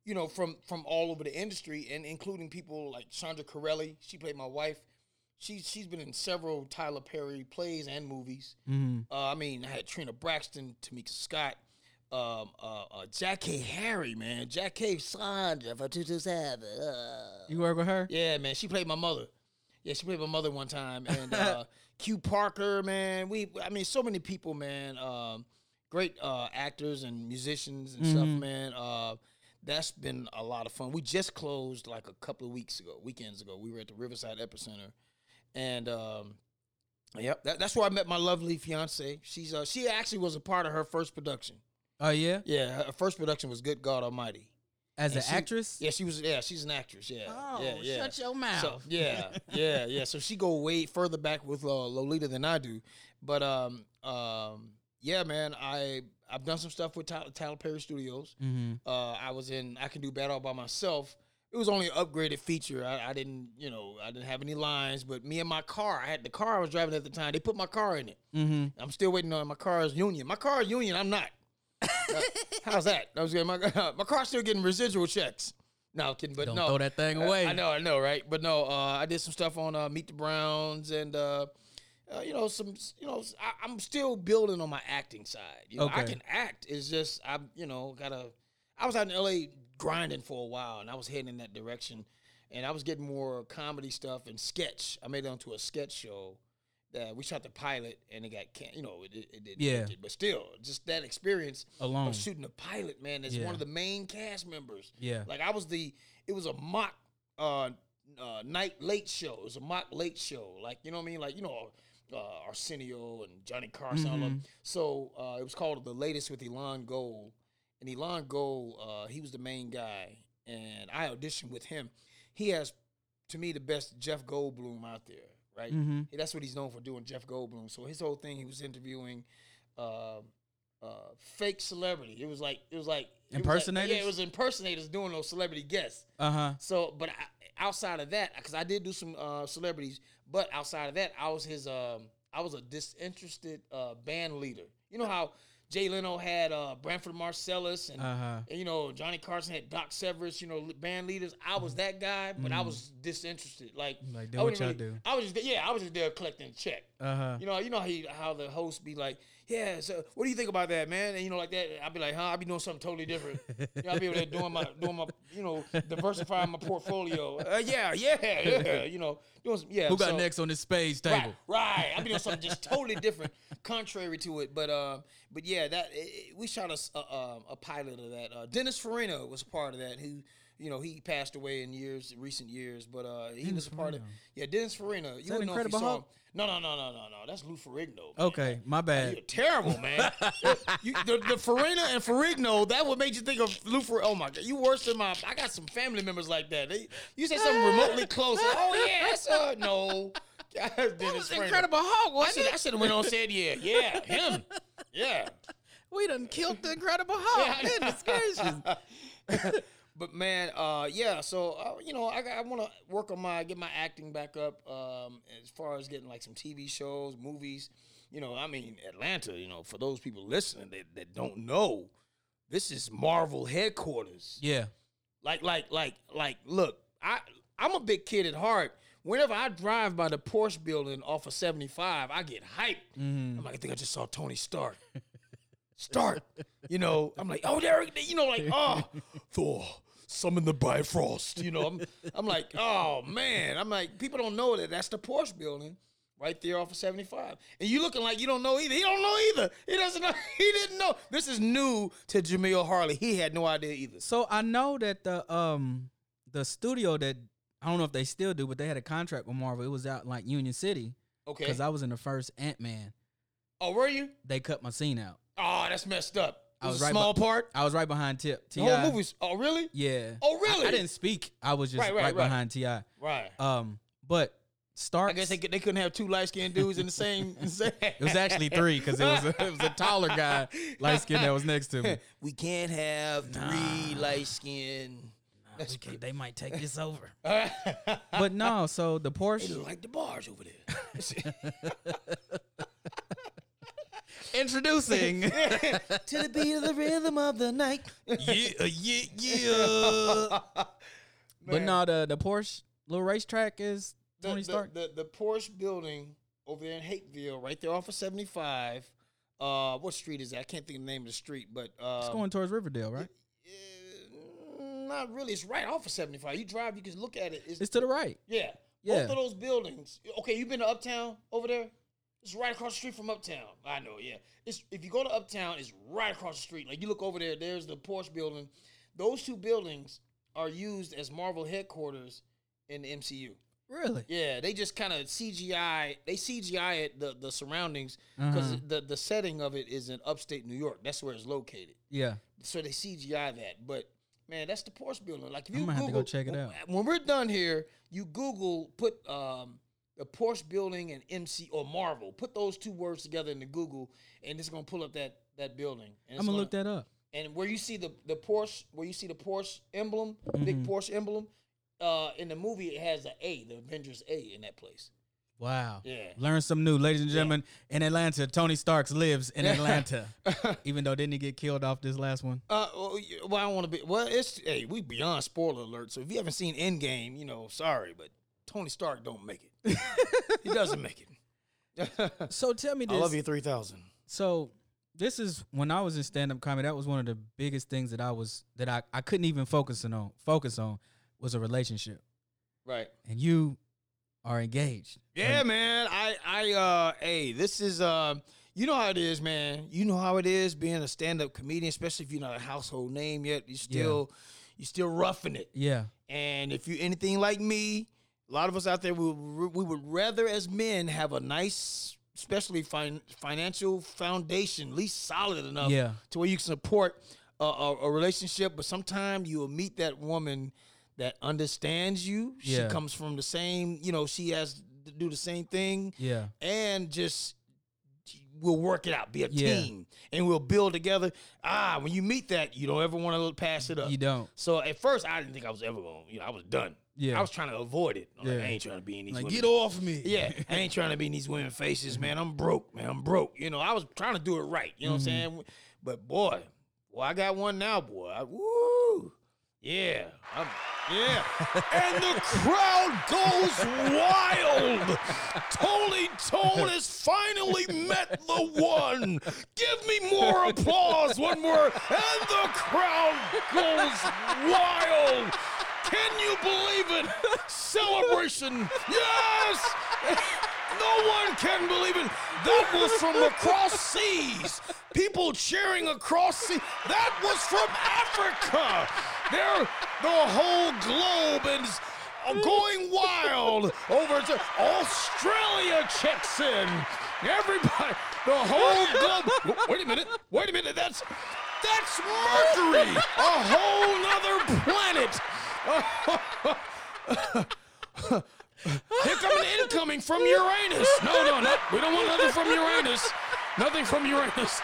you know, from from all over the industry, and including people like Chandra Currelley. She played my wife. She's she's been in several Tyler Perry plays and movies. Mm-hmm. Uh, I mean, I had Trina Braxton, Tamika Scott, um, uh, uh, Jackée Harry, man, Jackée Sandra for two two seven. Uh. You work with her? Yeah, man, she played my mother. Yeah, she played my mother one time, and uh, Q Parker, man. We, I mean, so many people, man. Um, great uh, actors and musicians and stuff, man. Uh, that's been a lot of fun. We just closed like a couple of weeks ago, weekends ago. We were at the Riverside Epicenter, and um, yep, that, that's where I met my lovely fiance. She's uh, she actually was a part of her first production. Oh yeah. Yeah, her first production was Good God Almighty. As And an she- actress. Yeah, she was. Yeah, she's an actress. Yeah. Oh, yeah, yeah. shut your mouth. So, yeah, yeah, yeah. So she go way further back with uh, Lolita than I do, but um, um, yeah, man. I I've done some stuff with Tyler, Tyler Perry Studios. Mm-hmm. Uh, I was in I Can Do Bad All by Myself. It was only an upgraded feature. I, I didn't, you know, I didn't have any lines, but me and my car, I had the car I was driving at the time. They put my car in it. Mm-hmm. I'm still waiting on my car's union. My car's union. I'm not. Uh, how's that? I was getting my my car's still getting residual checks. No, I'm kidding, but Don't no. throw that thing Uh, away. I know, I know, right? But no, uh, I did some stuff on uh, Meet the Browns, and uh, you know, some, you know, I, I'm still building on my acting side. You know, I can act. It's just I, you know, gotta. I was out in L.A. grinding for a while, and I was heading in that direction, and I was getting more comedy stuff and sketch. I made it onto a sketch show. That we shot the pilot, and it got can you know it, it, it didn't Yeah. it, but still, just that experience Alone. of shooting a pilot, man, as Yeah. one of the main cast members. Yeah. Like I was the it was a mock uh, uh night late show. It was a mock late show. Like, you know what I mean? Like, you know, uh Arsenio and Johnny Carson. Mm-hmm. So uh it was called The Latest with Elon Gold. And Elon Gold, uh, he was the main guy. And I auditioned with him. He has to me the best Jeff Goldblum out there, right? Mm-hmm. That's what he's known for doing, Jeff Goldblum. So his whole thing, he was interviewing uh, uh, fake celebrity. It was like it was like it was like- Impersonators? yeah, it was impersonators doing those celebrity guests. Uh huh. So, but I, outside of that, because I did do some uh, celebrities, but outside of that, I was his. Um, I was a disinterested uh, band leader. You know how Jay Leno had uh, Branford Marsalis and, Uh-huh. and, you know Johnny Carson had Doc Severus. You know band leaders. I was that guy, but I was disinterested. Like, Mm. Like, do I what y'all do. I was just yeah, I was just there collecting check. Uh huh. You know, you know how, he, how the host be like, yeah. So, what do you think about that, man? And you know, like that. I'd be like, huh? I'd be doing something totally different. you know, I'd be over there doing my, doing my, you know, diversifying my portfolio. Uh, yeah, yeah, yeah. You know, doing some, yeah. Who got so- next on this spades Right, table? right. I'd be doing something just totally different, contrary to it. But, uh, but yeah, that it, it- we shot a, a, um, a pilot of that. Uh, Dennis Farina was part of that. Who, you know, he passed away in years, recent years. But uh, he was a part of. Yeah, Dennis Farina. You wouldn't know if you saw him. No, no, no, no, no, no. That's Lou Ferrigno. man. Okay, my bad. You're terrible, man. you, the, the Farina and Ferrigno, that what made you think of Lou Fer- Oh my God, you worse than my. I got some family members like that. They, you say something remotely close. Oh yeah, that's uh no. That's Dennis Farina. Incredible Hulk, I wasn't I should have went on and said yeah, yeah, him, yeah. We done killed the Incredible Hulk. Yeah. Goodness gracious. But man, uh, yeah. So uh, you know, I, I want to work on my get my acting back up. Um, as far as getting like some TV shows, movies. You know, I mean, Atlanta. You know, for those people listening that, that don't know, this is Marvel headquarters. Yeah. Like, like, like, like. Look, I I'm a big kid at heart. Whenever I drive by the Porsche building off of 75, I get hyped. I'm like, I think I just saw Tony Stark. Stark. You know, I'm like, oh, there, you know, like, oh, Thor, summon the Bifrost. You know, I'm, I'm like, oh man, I'm like, people don't know that that's the Porsche building right there off of 75. And you looking like you don't know either. He don't know either. He doesn't know. He didn't know. This is new to Jamille Harley. He had no idea either. So I know that the um the studio that I don't know if they still do, but they had a contract with Marvel. It was out in like Union City Okay. because I was in the first Ant Man. oh, were you? They cut my scene out. Oh, that's messed up. I was a right. small be- part. I was right behind Tip. The T.I. whole movie's. Oh, really? Yeah. Oh, really? I, didn't speak. I was just Right, right, right, behind T.I. Right. Um, but Starks. I guess they, they couldn't have two light skinned dudes in the same. It was actually three because it was a, it was a taller guy, light skin that was next to me. we can't have three light skinned. That's okay. They might take this over. but no, so the They Porsche look like the bars over there. Introducing. to the beat of the rhythm of the night. yeah, yeah, yeah. but no, the the Porsche little racetrack is The, Tony the, Stark. the, the Porsche building over there in Hapeville, right there off of 75. Uh, what street is that? I can't think of the name of the street, but uh, it's going towards Riverdale, right? uh, not really. It's right off of 75. You drive, you can look at it. It's, It's to the right. yeah, Yeah. both of those buildings. Okay, you been to Uptown over there? It's right across the street from Uptown. I know, yeah. It's if you go to Uptown, it's right across the street. Like you look over there, there's the Porsche building. Those two buildings are used as Marvel headquarters in the MCU. Really? Yeah, they just kind of CGI. They CGI it the the surroundings because Uh-huh. the the setting of it is in upstate New York. That's where it's located. Yeah. So they CGI that. But man, that's the Porsche building. Like if you gonna have to go Google- check it out. When we're done here, you Google put um the Porsche building and MC or Marvel. Put those two words together into Google, and it's gonna pull up that that building. I'm gonna look that up. and where you see the the Porsche, where you see the Porsche emblem, big Mm-hmm. Porsche emblem, uh, in the movie it has an A, the Avengers A in that place. Wow. Yeah. Learn some new, ladies and gentlemen. In Atlanta, Tony Starks lives in Atlanta. Even though didn't he get killed off this last one? Uh, well, well, I don't want to be. Well, it's hey, we beyond spoiler alert. So if you haven't seen Endgame, you know, sorry, but Tony Stark don't make it. he doesn't make it. So tell me I this. love you, three thousand. So this is when I was in stand up comedy. That was one of the biggest things that I was that I, I couldn't even focus on. Focus on was a relationship, Right. and you are engaged. Yeah, man. I, I, uh, hey, this is, uh, you know how it is, man. You know how it is being a stand-up comedian, especially if you're not a household name yet. You still, you still roughing it. Yeah. And if you're anything like me, a lot of us out there, we, would- we would rather as men have a nice, especially fin- financial foundation, at least solid enough Yeah. to where you can support a, a, a relationship. But sometimes you will meet that woman that understands you. Yeah. She comes from the same, you know, she has to do the same thing Yeah. and just we'll work it out, be a Yeah. team, and we'll build together. Ah, when you meet that, you don't ever want to pass it up. You don't. So at first, I didn't think I was ever going. to You know, I was done. Yeah. I was trying to avoid it. I'm like, Yeah. I ain't trying to be in these. Like women. get off me. Yeah, I ain't trying to be in these women faces, man. I'm broke, man. I'm broke. You know, I was trying to do it right. You know what I'm Mm-hmm. saying? But boy, well, I got one now, boy. I, woo, yeah, I'm, yeah. and the crowd goes wild. Tony Tone has finally met the one. Give me more applause. One more, and the crowd goes wild. Can you believe it? Celebration. Yes! No one can believe it. That was from across seas. People cheering across seas. That was from Africa. There, the whole globe is going wild over to Australia checks in. Everybody, the whole globe. Wait a minute. Wait a minute. That's that's Mercury, a whole nother planet. Here coming incoming from Uranus. No, no, not, we don't want nothing from Uranus. Nothing from Uranus.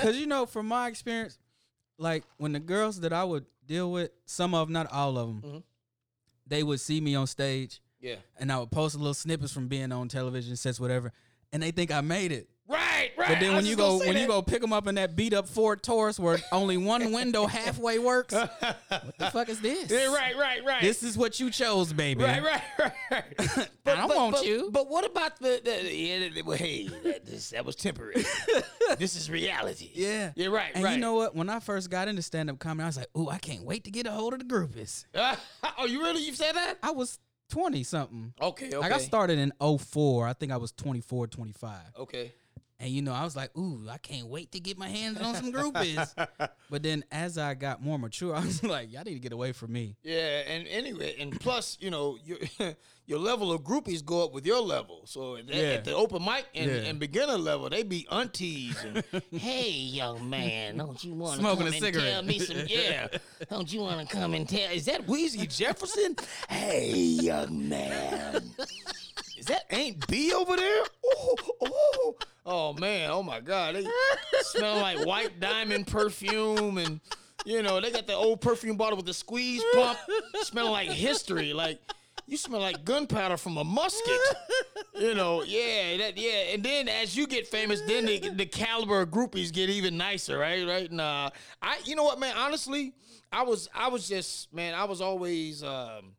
Cause you know, from my experience, like when the girls that I would deal with, some of them, not all of them, Mm-hmm. they would see me on stage, yeah. and I would post a little snippets from being on television sets, whatever, and they think I made it. Right, right. But then when you go when you go pick them up in that beat up Ford Taurus where only one window halfway works, what the fuck is this? Yeah, right, right, right. This is what you chose, baby. Right, right, right, right. I don't want but, you. But what about the, the yeah, well, hey, that, this, that was temporary. this is reality. Yeah. Yeah, right, And right. you know what? When I first got into stand up comedy, I was like, "Ooh, I can't wait to get a hold of the groupies." oh, you really? You said that? I was 20 something. Okay, okay. Like I started in 04. I think I was 24, 25. Okay. And you know, I was like, "Ooh, I can't wait to get my hands on some groupies." but then, as I got more mature, I was like, "Y'all need to get away from me." Yeah, and anyway, and plus, you know, your your level of groupies go up with your level. So at, that- Yeah. at the open mic and, Yeah. and beginner level, they be aunties. And, Hey, young man, don't you want to Smoking come a and cigarette. tell me some? Yeah, don't you want to come and tell? is that Wheezy Jefferson? Hey, young man. Is that ain't B over there? Oh, oh, oh man! Oh my God! They smell like white diamond perfume, and you know they got the old perfume bottle with the squeeze pump, smelling like history. Like you smell like gunpowder from a musket. You know, yeah, that, yeah. And then as you get famous, then the, the caliber of groupies get even nicer, right? Right? Nah, I. You know what, man? Honestly, I was, I was just, man, I was always. um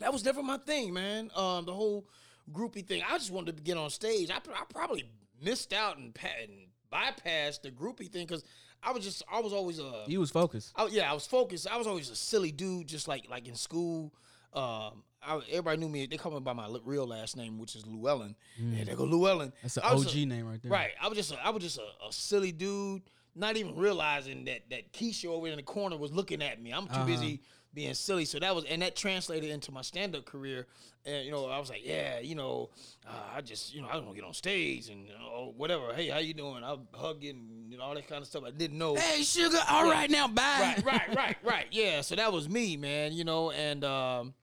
that was never my thing, man. Um, the whole groupie thing. I just wanted to get on stage. I, I probably missed out and, and bypassed the groupie thing because I was just I was always a You was focused. I, yeah I was focused. I was always a silly dude, just like like in school. Um, I, everybody knew me. They call me by my real last name, which is Llewellyn. Yeah, they go Llewellyn. That's an OG a- name right there. Right. I was just a, I was just a, a silly dude, not even realizing that that Keisha over in the corner was looking at me. I'm too Uh-huh. busy being silly. So that was and that translated into my stand up career. And you know, I was like, yeah, you know, uh, I just you know I don't want to get on stage and you know, whatever. Hey, how you doing? I'm hugging, you know, all that kind of stuff. I didn't know. Hey, sugar. All right, now bye. Right, right, right, right. Yeah. So that was me, man. You know, and um,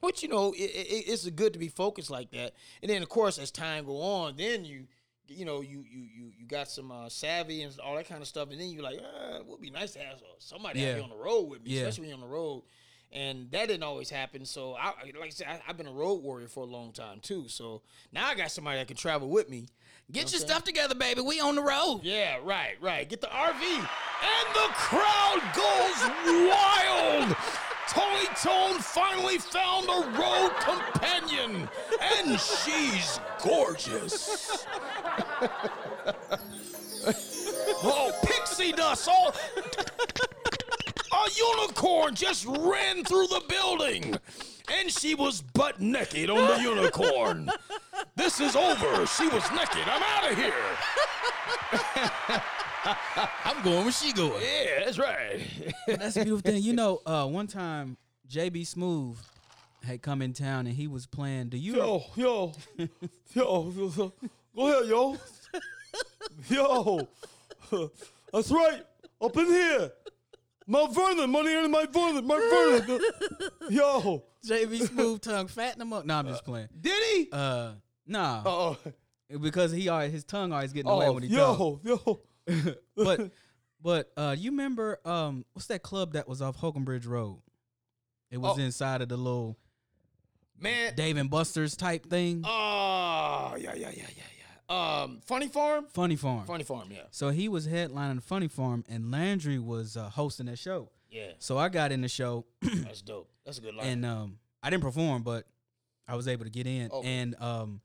which you know, it, it, it's good to be focused like that. And then of course, as time go on, then you, you know, you you you you got some uh, savvy and all that kind of stuff. And then you're like, uh, it would be nice to have somebody Yeah. on the road with me, Yeah. especially when you're on the road. And that didn't always happen. So I, like I said, I, I've been a road warrior for a long time too. So now I got somebody that can travel with me. Get your stuff together, baby. We on the road. Yeah, right, right. Get the RV. And the crowd goes wild. Tony Tone finally found a road companion, and she's gorgeous. oh, pixie dust! All a unicorn just ran through the building, and she was butt naked on the unicorn. This is over. She was naked. I'm out of here. I'm going where she going. Yeah, that's right. That's a beautiful thing. You know, uh, one time JB Smoove had come in town and he was playing. Do you? Yo, yo, yo, yo, go ahead, yo. Yo, that's right. Up in here. Mount Vernon, money in my Vernon, my Vernon. Yo. JB Smoove tongue fatting him up. No, I'm just playing. Did he? Uh, nah, Oh, because he always his tongue always getting away Oh, when he yo, yo. But but uh, you remember um, what's that club that was off Holcomb Bridge Road? It was Oh. inside of the little man. Dave and Buster's type thing. Oh, yeah, yeah, yeah, yeah. Um, Funny Farm. Funny Farm. Funny Farm, yeah, So he was headlining Funny Farm, and Landry was uh, hosting that show. yeah. So I got in the show, That's dope. That's a good line. and um, I didn't perform, but I was able to get in. Okay. And um,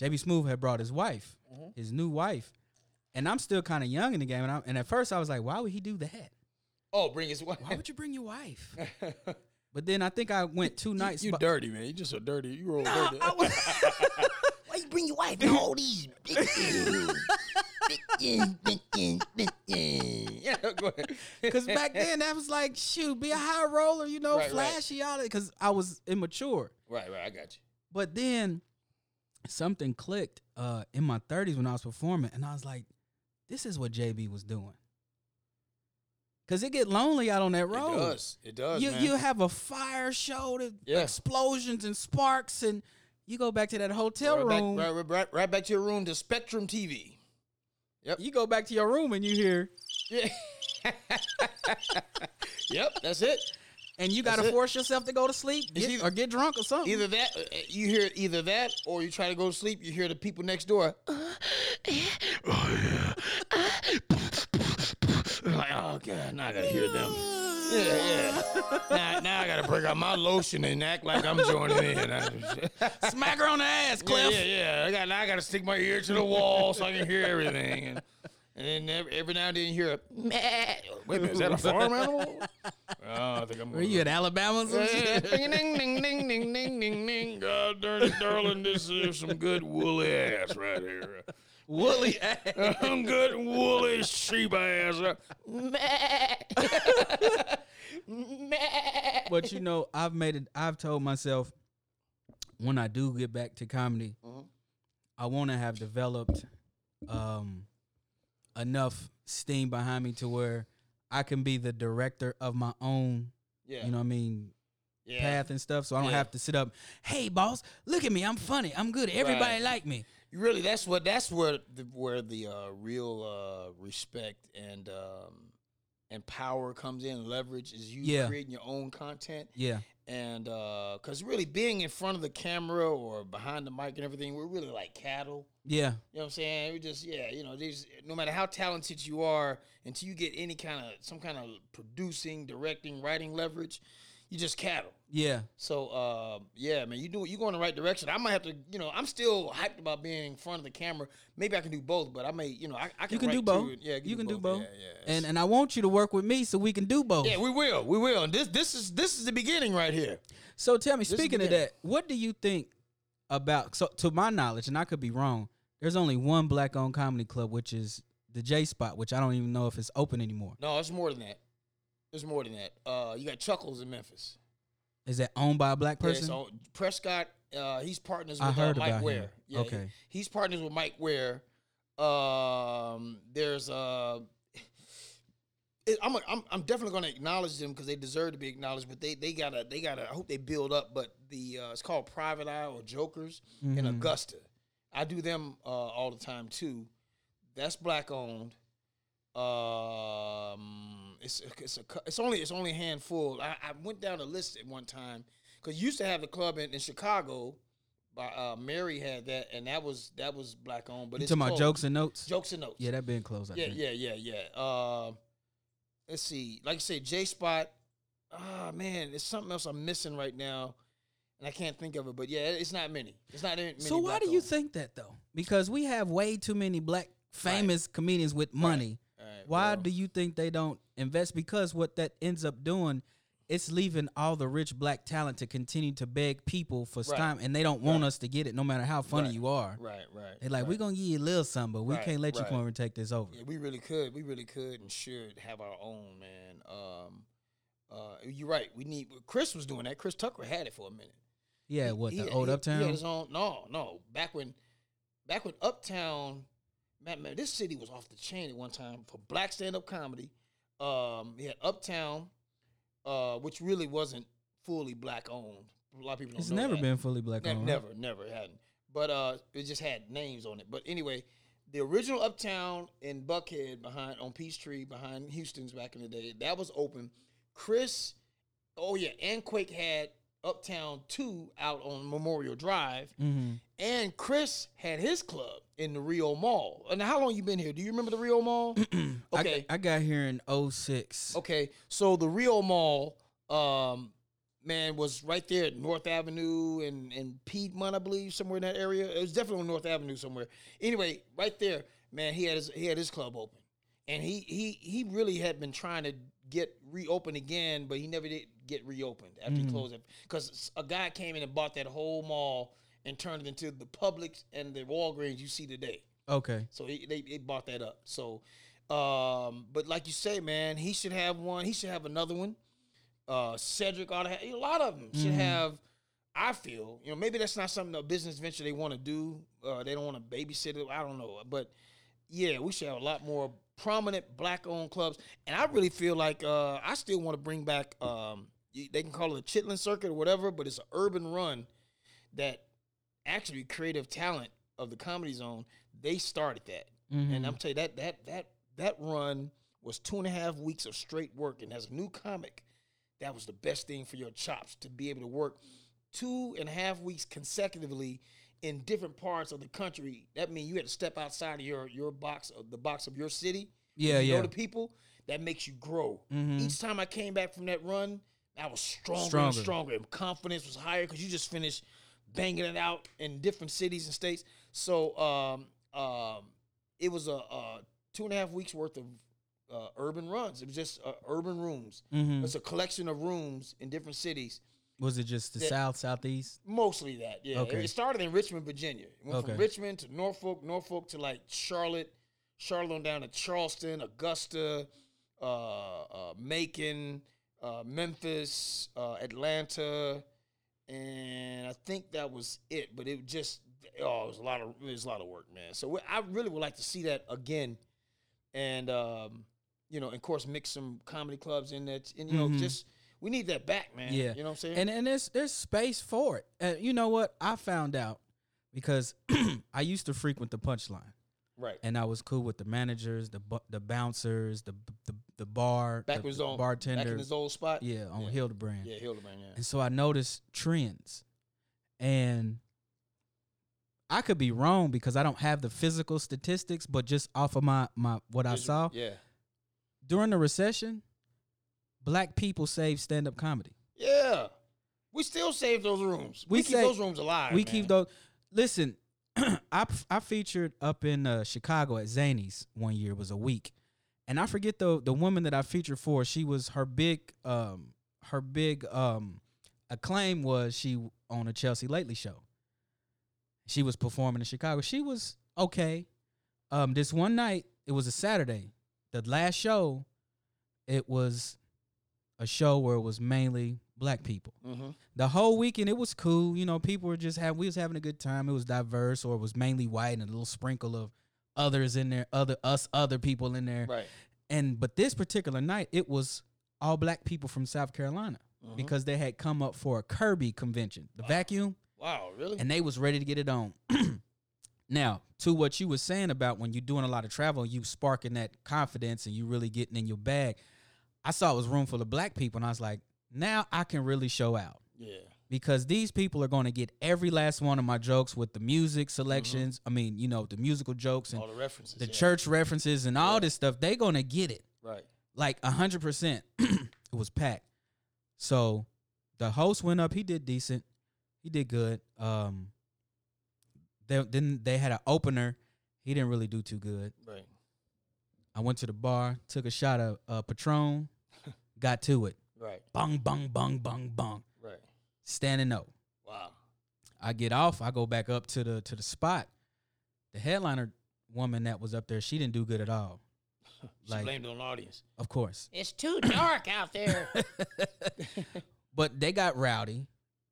JB Smoove had brought his wife, Mm-hmm. his new wife, and I'm still kind of young in the game. And, I, and at first I was like, why would he do that? oh, bring his wife. Why would you bring your wife? but then I think I went two nights. You bu- dirty man. You just a dirty. You roll Nah, dirty. I was- you bring your wife and all these bitches? bitches, bitches, bitches. yeah, go ahead. Cause back then that was like, shoot, be a high roller, you know, Right, right. flashy all that. Cause I was immature. Right, right. I got you. But then something clicked uh, in my 30s when I was performing, and I was like, this is what JB was doing. Cause it get lonely out on that road. It does. It does. You man. you have a fire show, the Yeah. explosions and sparks, and you go back to that hotel right, room. Back, right, right, right, right back to your room to Spectrum TV. Yep. You go back to your room and you hear, Yeah. yep, that's it. and you got to force yourself to go to sleep get- either- or get drunk or something. Either that, uh, you hear either that, or you try to go to sleep. You hear the people next door. Oh uh, yeah. Uh, uh, like, oh god, now I gotta hear them. Yeah, yeah. Now, now I gotta break out my lotion and act like I'm joining in. Smack her on the ass, Cliff. yeah, yeah. I got now I gotta stick my ear to the wall so I can hear everything. And, and then every, every now and then you hear a meh. Wait a minute, is that a farm animal? Oh, I think I'm. Were you at Alabama or some shit? ding, ding, ding, ding, ding, ding, ding, ding. God darn it, darling, this is some good woolly ass right here. Woolly ass. I'm good, woolly sheep ass. but you know, I've made it. I've told myself when I do get back to comedy, Mm-hmm. I want to have developed um, enough steam behind me to where I can be the director of my own. Yeah. You know what I mean? Yeah. Path and stuff, so I don't Yeah. have to sit up. Hey, boss, look at me. I'm funny. I'm good. Everybody Right. like me. Really that's what that's where the where the uh, real uh, respect and um, and power comes in leverage is you Yeah. creating your own content Yeah. and because really being in front of the camera or behind the mic and everything we're really like cattle Yeah. you know what i'm saying we just yeah you know these no matter how talented you are until you get any kind of some kind of producing directing writing leverage you just cattle Yeah. so uh, yeah, man, you do you go in the right direction. I might have to, you know, I'm still hyped about being in front of the camera. Maybe I can do both, but I may, you know, I, I can. You can do both. Yeah, you can do both. Yeah, yeah. And and I want you to work with me so we can do both. yeah, we will, we will. And this this is this is the beginning right here. So tell me, is the speaking of that, what do you think about? So, to my knowledge, and I could be wrong. There's only one black-owned comedy club, which is the J Spot, which I don't even know if it's open anymore. No, it's more than that. It's more than that. Uh, you got Chuckles in Memphis. Is that owned by a black person? Yeah, so Prescott, uh, he's partners with uh, Mike about him. Ware. Yeah, he- Okay. he's partners with Mike Ware. Um, there's uh, it, I'm, a, I'm I'm definitely going to acknowledge them because they deserve to be acknowledged. But they they gotta they gotta I hope they build up. But the uh, it's called Private Eye or Jokers in Mhm. Augusta. I do them uh, all the time too. That's black owned. Um, it's it's a it's only it's only a handful. I, I went down the list at one time because you used to have the club in, in Chicago. By uh, Mary had that, and that was that was black owned. But you it's talking about jokes and notes? jokes and notes. Yeah, that been closed. I yeah, think. yeah, yeah, yeah. Uh, let's see. Like I said, J Spot. Ah man, it's something else I'm missing right now, and I can't think of it. But yeah, it's not many. It's not many. So why do you think that though? Because we have way too many black famous comedians with money. All right, Why well, do you think they don't invest? Because what that ends up doing, it's leaving all the rich black talent to continue to beg people for Right. time, and they don't want Right. us to get it, no matter how funny Right. you are. Right, right. They're like, we're gonna give you a little something, but we can't let you come over and take this over. Yeah, we really could. We really could and should have our own, man. Um, uh, you're right. We need. Chris was doing that. Chris Tucker had it for a minute. Yeah, He- what he the had- old he- Uptown? He had his own. No, no. Back when, back when Uptown, man, man, this city was off the chain at one time for black stand up comedy. Um, he had Uptown, uh, which really wasn't fully black owned. A lot of people don't it's never that. been fully black Ne- owned. never, never it hadn't. But uh, it just had names on it. But anyway, the original Uptown in Buckhead behind on Peachtree behind Houston's back in the day that was open. Chris, oh yeah, and Quake had Uptown Two out on Memorial Drive, Mm-hmm. and Chris had his club in the Rio Mall. And how long you been here? Do you remember the Rio Mall? okay, I, I got here in 06. Okay, so the Rio Mall, um, man, was right there at North Avenue and and Piedmont, I believe, somewhere in that area. It was definitely on North Avenue somewhere. Anyway, right there, man, he had his he had his club open, and he he he really had been trying to get reopened again, but he never did get reopened after he closed it because a guy came in and bought that whole mall and turned it into the Publix and the Walgreens you see today. Okay. So he, they, they bought that up. So, um, but like you say, man, he should have one. He should have another one. Uh, Cedric ought to have a lot of them should have. I feel you know maybe that's not something a business venture they want to do. Uh, they don't want to babysit it. I don't know, but yeah, we should have a lot more prominent black-owned clubs. And I really feel like uh, I still want to bring back. Um, they can call it a Chitlin Circuit or whatever, but it's an urban run that actually creative talent of the Comedy Zone. They started that, and I'm telling you that that that that run was two and a half weeks of straight work. And as a new comic, that was the best thing for your chops to be able to work two and a half weeks consecutively in different parts of the country. That means you had to step outside of your your box of the box of your city. Yeah, you yeah. know the people. That makes you grow. Mhm. Each time I came back from that run, I was stronger, and Stronger. stronger, and confidence was higher because you just finished banging it out in different cities and states. So um, um, it was a, a two and a half weeks worth of uh, urban runs. It was just uh, urban rooms. Mhm. It's a collection of rooms in different cities, Was it just the That- South, Southeast? Mostly that, yeah. Okay. It started in Richmond, Virginia. It went Okay. from Richmond to Norfolk, Norfolk to like Charlotte, Charlotte on down to Charleston, Augusta, uh, uh, Macon, uh, Memphis, uh, Atlanta, and I think that was it. But it just oh, it was a lot of it was a lot of work, man. So we- I really would like to see that again, and um, you know, and of course, mix some comedy clubs in that, and you know, just we need that back, man. Mm-hmm. Yeah, you know what I'm saying? And and there's there's space for it. And you know what? I found out because I used to frequent the Punchline, right. and I was cool with the managers, the bu- the bouncers, the the, the bar, Back the bartender. back in his old spot. yeah, on Yeah. Hildebrand. Yeah, Hildebrand. Yeah. And so I noticed trends. And I could be wrong because I don't have the physical statistics, but just off of my, my what I saw Yeah. during the recession, black people saved stand up comedy. Yeah. We still save those rooms. We, We keep say- those rooms alive. we man. keep those. Listen, I I featured up in uh, Chicago at Zanies one year. It was a week, and I forget the the woman that I featured for. She was her big um her big um acclaim was she on a Chelsea Lately show. She was performing in Chicago. She was okay. Um, this one night it was a Saturday. The last show, it was a show where it was mainly black people Mhm. the whole weekend it was cool. You know, people were just having we was having a good time. It was diverse, or it was mainly white and a little sprinkle of others in there, other us other people in there. Right. And but this particular night, it was all black people from South Carolina Mm-hmm. because they had come up for a Kirby convention, the vacuum, Wow, really? and they was ready to get it on. now, to what you were saying about when you're doing a lot of travel, you sparking that confidence and you really getting in your bag. I saw it was room full of black people, and I was like, now I can really show out yeah. Because these people are going to get every last one of my jokes with the music selections. I mean, you know, the musical jokes and All the references. the yeah. church references and all this stuff. They're going to get it Right. like a hundred percent. It was packed. So the host went up. He did decent. He did good. Um, they, then they had an opener. He didn't really do too good. Right. I went to the bar, took a shot of uh, Patron, got to it. Right. Bung, bung, bung, bung, bung. Right. Standing up. Wow. I get off. I go back up to the to the spot. The headliner woman that was up there, she didn't do good at all. She Like- blamed on the audience. Of course, It's too dark out there. but they got rowdy.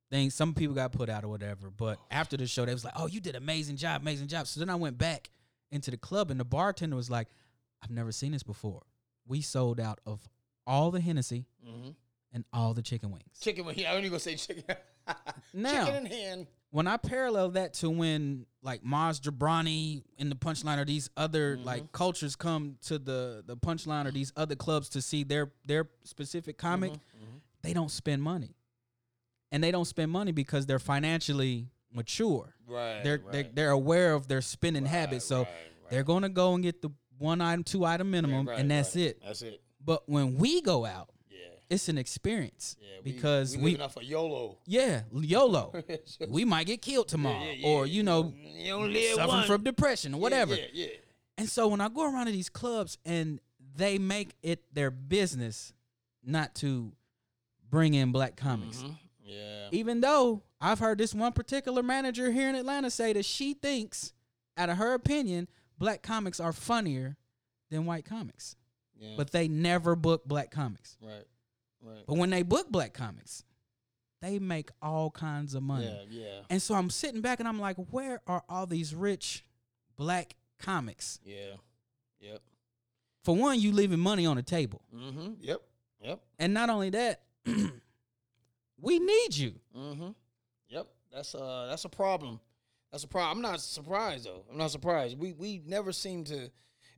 Things some people got put out or whatever. But after the show, they was like, "Oh, you did amazing job, amazing job." So then I went back into the club, and the bartender was like, "I've never seen this before. We sold out of all the Hennessy Mm-hmm. And all the chicken wings." Chicken. wing- Yeah, I only gonna say chicken. Now- chicken in hand. when I parallel that to when like Maz Jobrani in the punchline or these other Mm-hmm. like cultures come to the the punchline or these other clubs to see their their specific comic, Mm-hmm, they don't spend money, and they don't spend money because they're financially mature. Right. They're right. they're, they're aware of their spending habits, so right, right. they're gonna go and get the one item, two item minimum, Right, and that's right. it. That's it. But when we go out. It's an experience Yeah. we- because we, we, living off of YOLO. yeah YOLO. we might get killed tomorrow, yeah, yeah. or you know You suffering once. from depression or whatever. Yeah, yeah. And so when I go around to these clubs and they make it their business not to bring in black comics, Mm-hmm. Yeah. even though I've heard this one particular manager here in Atlanta say that she thinks, out of her opinion, black comics are funnier than white comics, Yeah. but they never book black comics. right. Right. But when they book black comics, they make all kinds of money. Yeah. Yeah. And so I'm sitting back and I'm like, where are all these rich black comics? Yeah. Yep. For one, you leaving money on the table. Mm-hmm. Yep. Yep. And not only that, we need you. Mm-hmm. Yep. That's uh that's a problem. That's a problem. I'm not surprised though. I'm not surprised. We we never seem to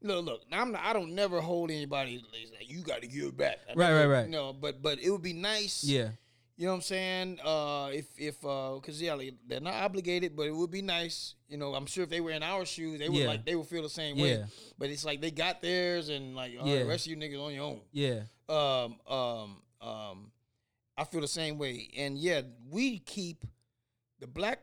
look look. I'm not, I don't never hold anybody like you got to give back. I Right, right, right. No, but but it would be nice. Yeah. You know what I'm saying? Uh, if if uh, cause yeah, like, they're not obligated, but it would be nice. You know, I'm sure if they were in our shoes, they would Yeah. like they would feel the same way. Yeah. But it's like they got theirs, and like all Yeah. the rest of you niggas on your own Yeah. um, um, um, I feel the same way. And yeah, we keep the black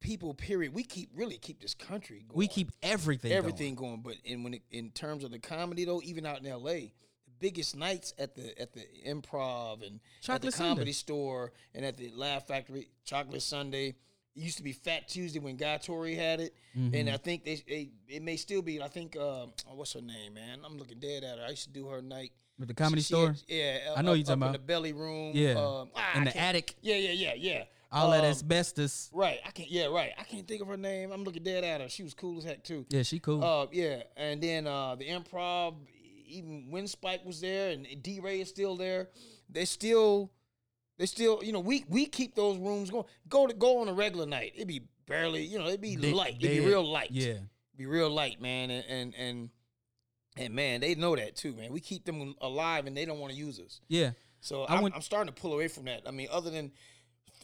people. Period. We keep really keep this country. going. We keep everything. going. everything going. But in when it, in terms of the comedy though, even out in L.A., the biggest nights at the at the improv and at Chocolate the comedy Sunday. store and at the Laugh Factory. Chocolate Sunday. It used to be Fat Tuesday when Guy Torry had it, Mm-hmm. and I think they, they it may still be. I think um, oh, what's her name, man? I'm looking dead at her. I used to do her night. With the comedy She- store, she had- yeah, I know up- you talking about. the belly room. Yeah. um, ah, In I the attic. Yeah, yeah, yeah, yeah. All that Um, asbestos. Right, I can't. Yeah, right. I can't think of her name. I'm looking dead at her. She was cool as heck too. Yeah, she cool. Uh, yeah, and then uh, the improv, even when Spike was there, and D Ray is still there. They still, they still, you know, we we keep those rooms going. Go to go on a regular night. It'd be barely, you know, it'd be They- light. It'd be real light. Yeah. be real light, man. And and and, and man, they know that too, man. We keep them alive, and they don't want to use us. Yeah. So I I'm starting to pull away from that. I mean, other than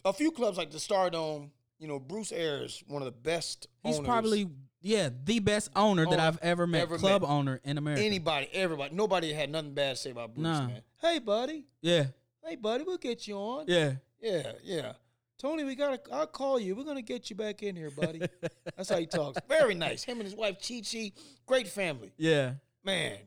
a few clubs like the Stardome, you know, Bruce Ayers, one of the best. He's owners. probably yeah the best owner that I've ever met. ever club met. owner in America. anybody, everybody, nobody had nothing bad to say about Bruce, Nah. man. Hey, buddy. yeah. Hey, buddy, we'll get you on. Yeah. yeah, yeah. Tony, we gotta. I'll call you. We're gonna get you back in here, buddy. That's how he talks. Very nice. Him and his wife Chi Chi, great family, Yeah. man.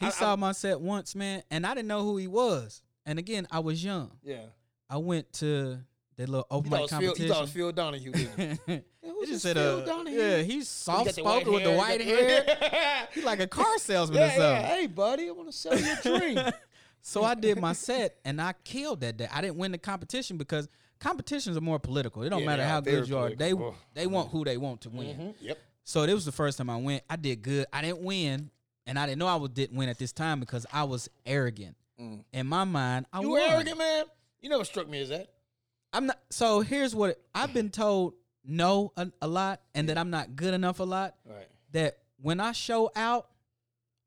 He I- saw I- my set once, man, and I didn't know who he was. And again, I was young. Yeah. I went to that little open mic was Phil, you thought it was. Phil Donahue, didn't you? He who's just said, Phil uh, Donahue? yeah, he's soft got the white spoken with the white hair. He's like a car salesman or yeah, something. yeah. Hey, buddy, I want to sell you a drink. So I did my set and I killed that day. I didn't win the competition because competitions are more political. It don't Yeah, matter how good you are. They. Mm-hmm. they want who they want to win. yep. So it was the first time I went. I did good. I didn't win, and I didn't know I was, didn't win at this time because I was arrogant. In my mind, I Mm. You won. arrogant, man. You never struck me as that. I'm not. So here's what I've been told: no a, a lot, and that I'm not good enough a lot. Right. That when I show out,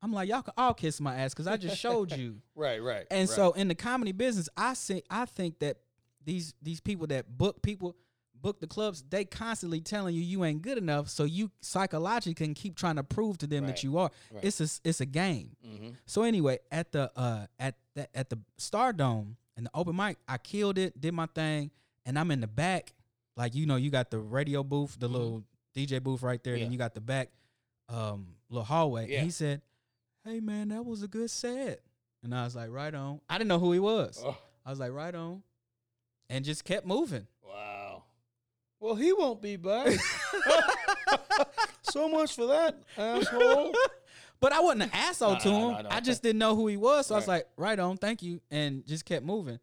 I'm like y'all can all kiss my ass because I just showed you. Right, right. And right. so in the comedy business, I see I think that these these people that book people book the clubs, they constantly telling you you ain't good enough, so you psychologically can keep trying to prove to them Right, that you are. right. It's a it's a game. Mhm. So anyway, at the uh at the at the Stardome and the open mic, I killed it, did my thing, and I'm in the back, like you know, you got the radio booth, the little DJ booth right there, Mm-hmm. Yeah. and you got the back um little hallway. Yeah. And he said, Hey man, that was a good set. And I was like, right on. I didn't know who he was. Oh, I was like, right on. And just kept moving. wow. Well, he won't be back. so much for that asshole. But I wasn't an asshole No, to no, him. no, I just didn't know who he was. So I was like, right on, thank you. And just kept moving.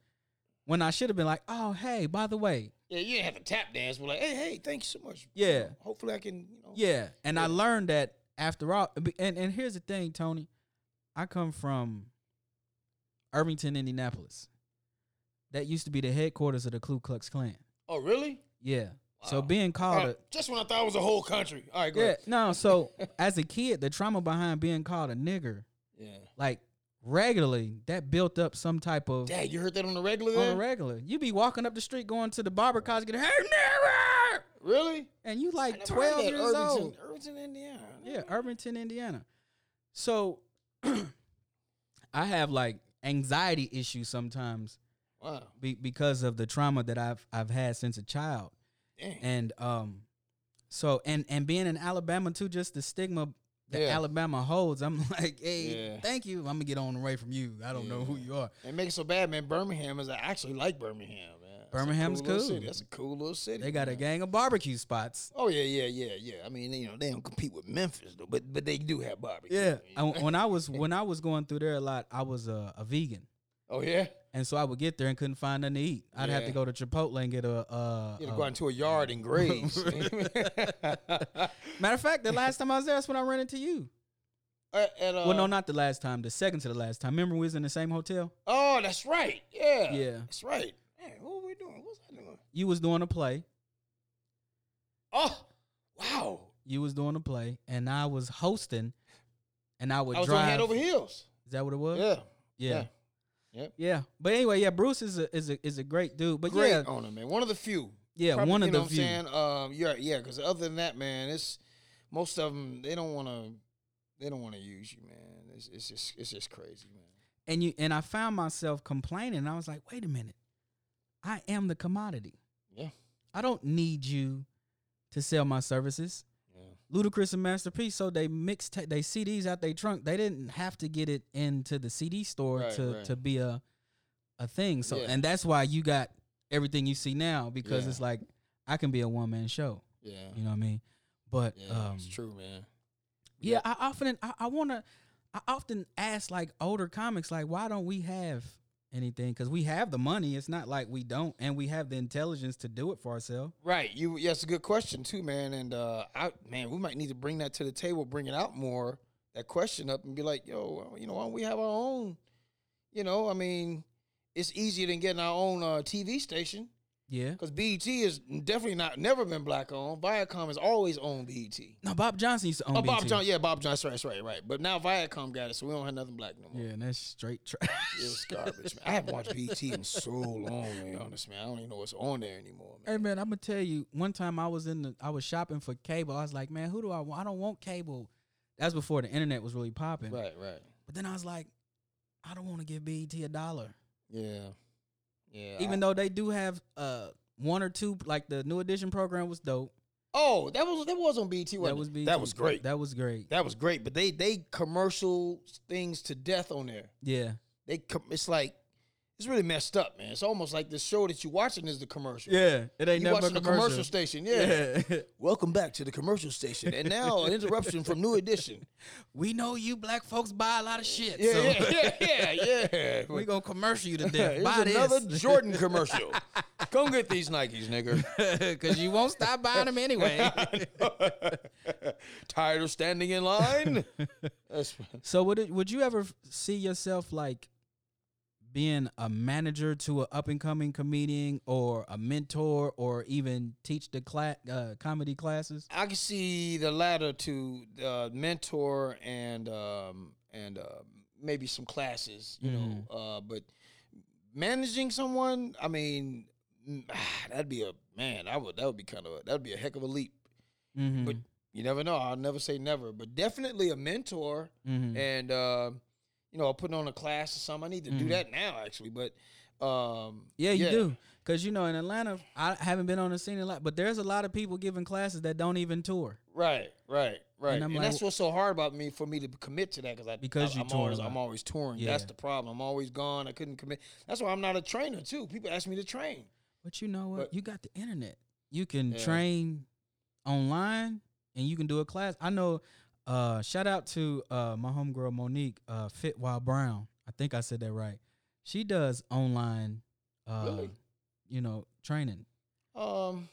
When I should have been like, oh, hey, by the way. Yeah, you didn't have to tap dance. We're like, hey, hey, thank you so much. Yeah. Hopefully, I can. You know. Yeah. And I learned that after all. And, and here's the thing, Tony. I come from Irvington, Indianapolis. That used to be the headquarters of the Ku Klux Klan. Oh, really? Yeah. So being called a just when I thought it was a whole country. All right, go Yeah, ahead. no. So as a kid, the trauma behind being called a nigger, Yeah. like regularly, that built up some type of Dad, you heard that on the regular? on a There? regular. You be walking up the street going to the barber cause get hey nigger, Really? and you like twelve years Irvington, old. Irvington, Indiana. Yeah, Irvington, Indiana. So I have like anxiety issues sometimes Wow. be, because of the trauma that I've I've had since a child. Dang. and um so and and being in alabama too just the stigma that Yeah. alabama holds i'm like hey Yeah. thank you i'm gonna get on away from you i don't know who you are It makes it so bad, man. Birmingham is I actually like Birmingham, man. That's Birmingham's cool. cool. That's a cool little city. they got a gang of barbecue spots Oh yeah, yeah, yeah, yeah. I mean, you know, they don't compete with Memphis though, but but they do have barbecue. yeah I- when i was when i was going through there a lot i was a, a vegan Oh yeah. And so i would get there and couldn't find nothing to eat i'd have to go to chipotle and get a uh You a- gotta go into a yard and graze. matter of fact the last time i was there that's when i ran into you At- at, uh, well no not the last time the second to the last time remember we was in the same hotel Oh, that's right. Yeah. Yeah. That's right. Man, what were we doing? What was I doing? you was doing a play Oh, wow. you was doing a play and I was hosting and I would I was drive Head Over Heels. Is that what it was? Yeah. Yeah. Yep. Yeah. But anyway, yeah, Bruce is a is a is a great dude. But Great yeah, owner, man. One of the few. yeah, Probably, one of you know the what few. I'm saying? Um, yeah, yeah. Because other than that, man, it's most of them. They don't want to. They don't want to use you, man. It's, it's just it's just crazy, man. And you and I found myself complaining. I was like, wait a minute. I am the commodity. Yeah. I don't need you to sell my services. Ludacris and Master P, so they mixed ta- they CDs out they trunk. They didn't have to get it into the CD store Right, to right. to be a a thing. So Yeah. and that's why you got everything you see now because Yeah. it's like I can be a one man show. Yeah. You know what I mean? But Yeah, um, it's true, man. yeah, I often I, I want to I often ask like older comics like why don't we have anything because we have the money. It's not like we don't, and we have the intelligence to do it for ourselves. Right. You. It's a good question too, man. And uh, I, man, we might need to bring that to the table, bring it out more. That question up and be like, yo, you know, why don't we have our own? You know, I mean, it's easier than getting our own uh, TV station Yeah. because BET is definitely not never been black owned. Viacom has always owned BET. No, Bob Johnson used to own Oh, Bob BET. John, yeah, Bob Johnson, that's right, right. But now Viacom got it, so we don't have nothing black no more. Yeah, and that's straight trash. It's garbage, man. I haven't watched BET in so long, to be honest, man. I don't even know what's on there anymore, man. Hey man, I'm gonna tell you. One time I was in the, I was shopping for cable. I was like, man, who do I want? I don't want cable. That's before the internet was really popping. Right, right. But then I was like, I don't want to give BET a dollar, Yeah. Yeah. even I- though they do have uh one or two. Like the new edition program was dope. Oh, that was that was on BT. That was BET. That was great. That, That was great. That was great. But they they commercial things to death on there. Yeah. They com- it's like it's really messed up, man. It's almost like the show that you're watching is the commercial. Yeah. It ain't You never watching a the commercial. commercial station, yeah. Yeah. Welcome back to the commercial station, and now an interruption from New Edition. we know you black folks buy a lot of shit. Yeah, so yeah, yeah, yeah, yeah. we gonna commercial you to death. Buy another this. Jordan commercial. Come get these Nikes, nigga. Cause you won't stop buying them anyway. Tired of standing in line? That's, So would it, would you ever see yourself like being a manager to an up and coming comedian or a mentor or even teach the class uh, comedy classes? I can see the latter to uh, mentor and um, and uh, maybe some classes, you know. Uh, but managing someone, I mean, mm, that'd be a man. I would that would be kind of that'd be a heck of a leap. Mm-hmm. But you never know. I'll never say never, but definitely a mentor mm-hmm. and uh, you know putting on a class or something. I need to do Mhm. that now actually, but um, Yeah, you do. Cause you know in Atlanta, I haven't been on the scene a lot, but there's a lot of people giving classes that don't even tour. Right, right, right. And And, like, that's what's so hard about me for me to commit to that because I Because I, you I'm tour always. I'm always touring. Yeah. That's the problem. I'm always gone. I couldn't commit. That's why I'm not a trainer too. People ask me to train. But you know what? But- you got the internet. You can Yeah. train online and you can do a class. I know uh shout out to uh my homegirl Monique, uh Fit While Brown. I think I said that right. She does online uh Really? you know, training. Um.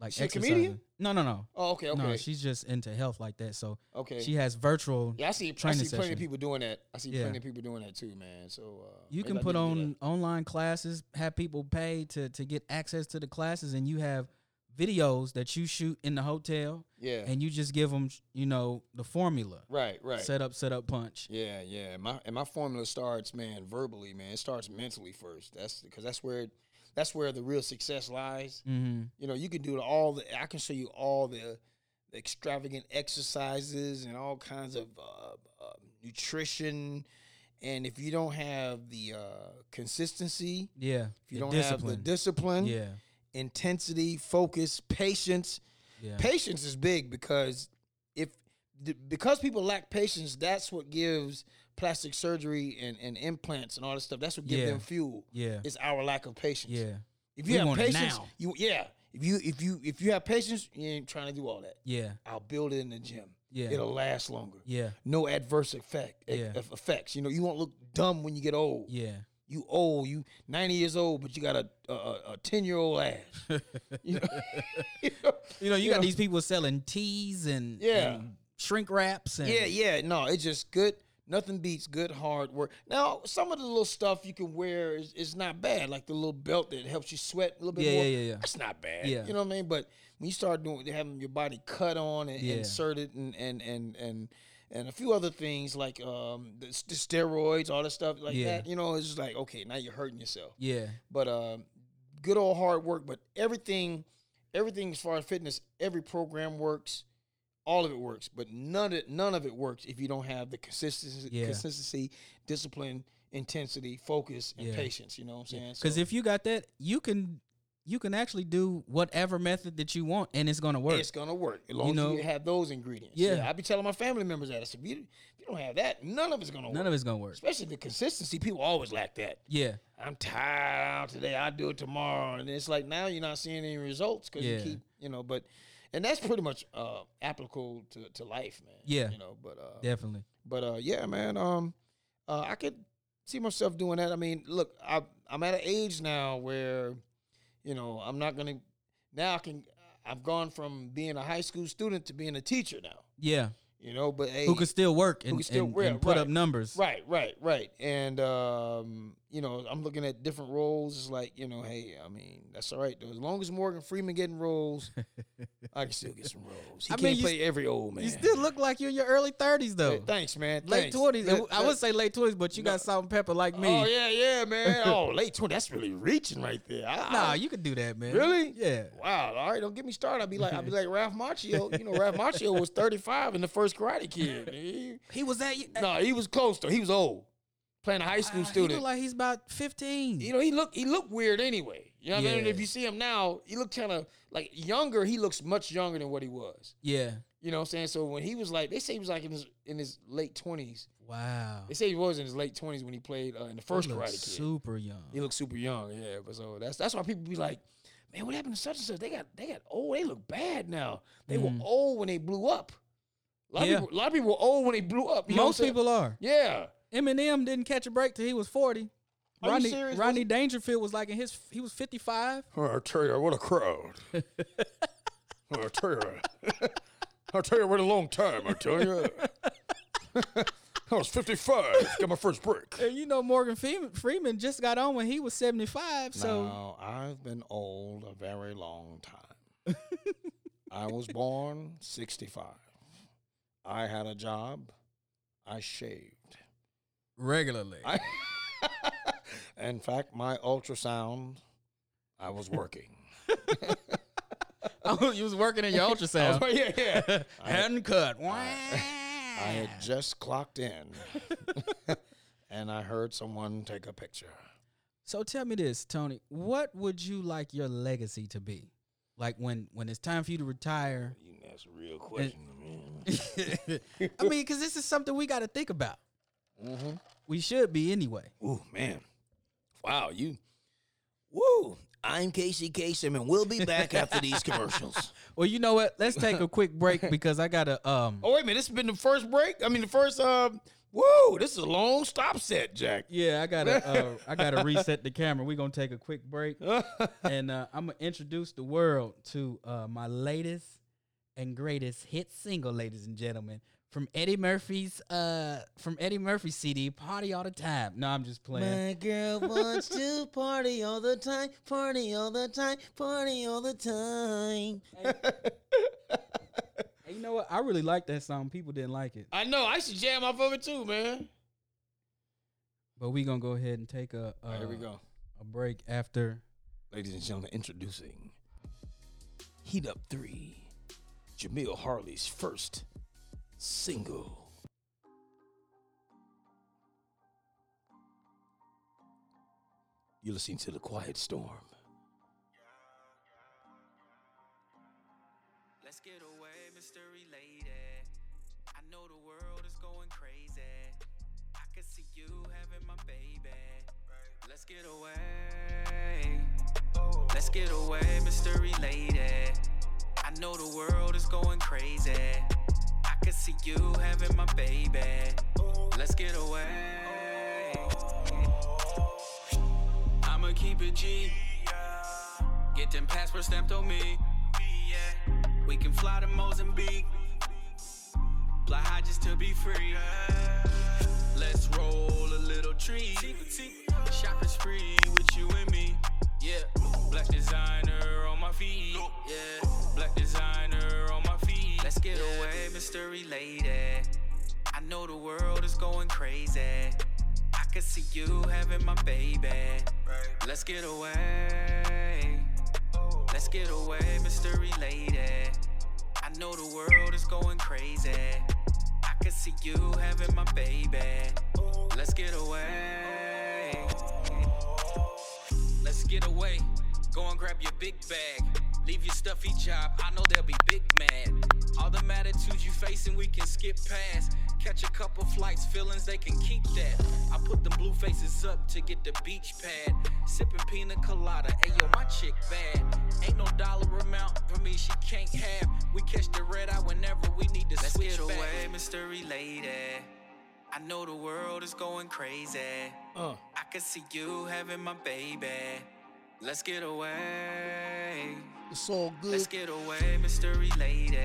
Like She a comedian? No, no, no. Oh, okay, okay, No, she's just into health like that. So okay. she has virtual yeah, I see. I see plenty of people doing that. I see Yeah. plenty of people doing that too, man. So uh, you can put need to do on online classes, have people pay to to get access to the classes and you have videos that you shoot in the hotel. Yeah. and you just give them, you know, the formula. right. Right. Set up, set up, punch. Yeah, yeah. My and my formula starts, man, verbally, man. It starts mentally first. That's because that's where that's where the real success lies. Mm-hmm. You know, you can do all the. I can show you all the, the extravagant exercises and all kinds of uh, uh, nutrition, and if you don't have the uh, consistency, Yeah. if you don't have the discipline, Yeah. Intensity, focus, patience, Yeah. patience is big because if because people lack patience, that's what gives plastic surgery and, and implants and all this stuff. That's what gives Yeah. them fuel. Yeah. It's our lack of patience. Yeah. If We you have want it patience, you yeah. If you if you if you have patience, you ain't trying to do all that. Yeah. I'll build it in the gym. Yeah. It'll last longer. Yeah. No adverse effect Yeah. effects. You know, you won't look dumb when you get old. Yeah. You old, you 90 years old, but you got a a, a- a 10 year old ass. you know, you know, You know, you, You got know. these people selling teas and, Yeah. and shrink wraps and Yeah, yeah. No, it's just good. Nothing beats good hard work. Now, some of the little stuff you can wear is, is not bad, like the little belt that helps you sweat a little bit Yeah, more. yeah, yeah, yeah. That's not bad. Yeah. You know what I mean? But when you start doing having your body cut on and Yeah. inserted and and and and and a few other things like um the, the steroids, all that stuff like Yeah. that, you know, it's just like okay, now you're hurting yourself. Yeah. But um, good old hard work. But everything, everything as far as fitness, every program works. All of it works, but none of it, none of it works if you don't have the consistency, Yeah. consistency, discipline, intensity, focus, and Yeah. patience. You know what I'm saying? Because So- if you got that, you can you can actually do whatever method that you want, and it's gonna work. It's gonna work as long as know? you have those ingredients. Yeah. I be telling my family members that. I said, if you, you don't have that, none of it's gonna work. None of it's gonna work. Especially the consistency. People always lack that. Yeah, I'm tired today. I'll do it tomorrow, and it's like now you're not seeing any results because Yeah. you keep, you know. But and that's pretty much uh, applicable to, to life, man. Yeah. you know. But uh, definitely. but uh, yeah, man. Um, uh, I could see myself doing that. I mean, look, I I'm at an age now where, you know, I'm not gonna. Now I can. I've gone from being a high school student to being a teacher now. Yeah, You know, but hey, who can still work and, still- and, and put right. up numbers. Right, right, right. And um, you know, I'm looking at different roles. It's like, you know, hey, I mean, that's all right though. As long as Morgan Freeman getting roles, I can still get some roles. He I can't mean, play every old man. You still look like you're in your early thirties though. Hey, thanks, man. late Thanks. twenties. Let- I would say late twenties, but you got salt and pepper like me. Oh yeah, yeah, man. Oh, late 20s. That's really reaching right there. I, Nah, I- you could do that, man. really? Yeah. Wow. All right, don't get me started. I'll be like, I'll be like Ralph Macchio. You know, Ralph Macchio was 35 in the first Karate Kid. He- He was that. no, eh he was close though. He was old, playing a high school student, He look like he's about fifteen. you know, he look he looked weird anyway. You know what I mean? If you see him now, he looked kind of like younger. He looks much younger than what he was. yeah. You know what I'm saying? So when he was like, they say he was like in his in his late 20s. Wow. They say he was in his late 20s when he played uh, in the first He Karate Kid. super young. He looks super young, yeah. But so that's that's why people be like, man, what happened to such and such? They got they got old. They look bad now. They were old when they blew up. A lot, Mm. Yeah. of people, a lot of people were old when they blew up. You Most people are. yeah. Eminem didn't catch a break till he was forty. Are you Rodney, serious? Rodney Dangerfield was like in his he was fifty five. I tell you, what a crowd. I tell you, I tell you, what a long time. I tell you. I was 55. Got my first break. And you know Morgan Freeman, Freeman just got on when he was seventy five. So now, I've been old a very long time. I was born 65. I had a job. I shaved. Regularly. I, in fact, my ultrasound, I was working. oh, you was working in your ultrasound. yeah, yeah. Hadn't cut. I had just clocked in, and I heard someone take a picture. So tell me this, Tony. What would you like your legacy to be? Like when when it's time for you to retire. You can ask a real question, man. I mean, because this is something we got to think about. Mm-hmm. We should be anyway. Ooh, man. Wow, you. Woo. I'm Casey Kasem, and we'll be back after these commercials. Well, you know what? Let's take a quick break because I gotta um. Oh, wait a minute. This has been the first break? I mean, the first, uh, woo, this is a long stop set, Jack. Yeah, I gotta uh, I gotta reset the camera. We're gonna take a quick break, and uh, I'm gonna introduce the world to uh, my latest and greatest hit single, ladies and gentlemen, from Eddie Murphy's uh from Eddie Murphy's CD, "Party All the Time." No, I'm just playing. My girl wants to party all the time, party all the time, party all the time. Hey, you know what? I really like that song. People didn't like it, I know. I should jam off of it too, man. but we gonna go ahead and take a uh, Here we go. a break after. Ladies and gentlemen, introducing Heat Up 3, Jamille Harley's first single. You're listening to The Quiet Storm. Let's get away, mystery lady. I know the world is going crazy. I can see you having my baby. Let's get away. Let's get away, mystery lady. I know the world is going crazy. I can see you having my baby. Let's get away. I'ma keep it G. Get them passports stamped on me. We can fly to Mozambique. Fly high just to be free. Let's roll a little tree. Shopping spree with you and me. Yeah, black designer on my feet. Yeah, black designer. Let's get away, mystery lady. I know the world is going crazy. I can see you having my baby. Let's get away. Let's get away, mystery lady. I know the world is going crazy. I can see you having my baby. Let's get away. Let's get away. Go and grab your big bag. Leave your stuffy job, I know they'll be big mad. All the attitudes you facing, we can skip past. Catch a couple flights, feelings they can keep that. I put them blue faces up to get the beach pad. Sipping pina colada, ayo, my chick bad. Ain't no dollar amount for me, she can't have. We catch the red eye whenever we need to Let's switch get back. away, mystery lady. I know the world is going crazy. Uh. I can see you having my baby. Let's get away. It's all good. Let's get away, mystery lady.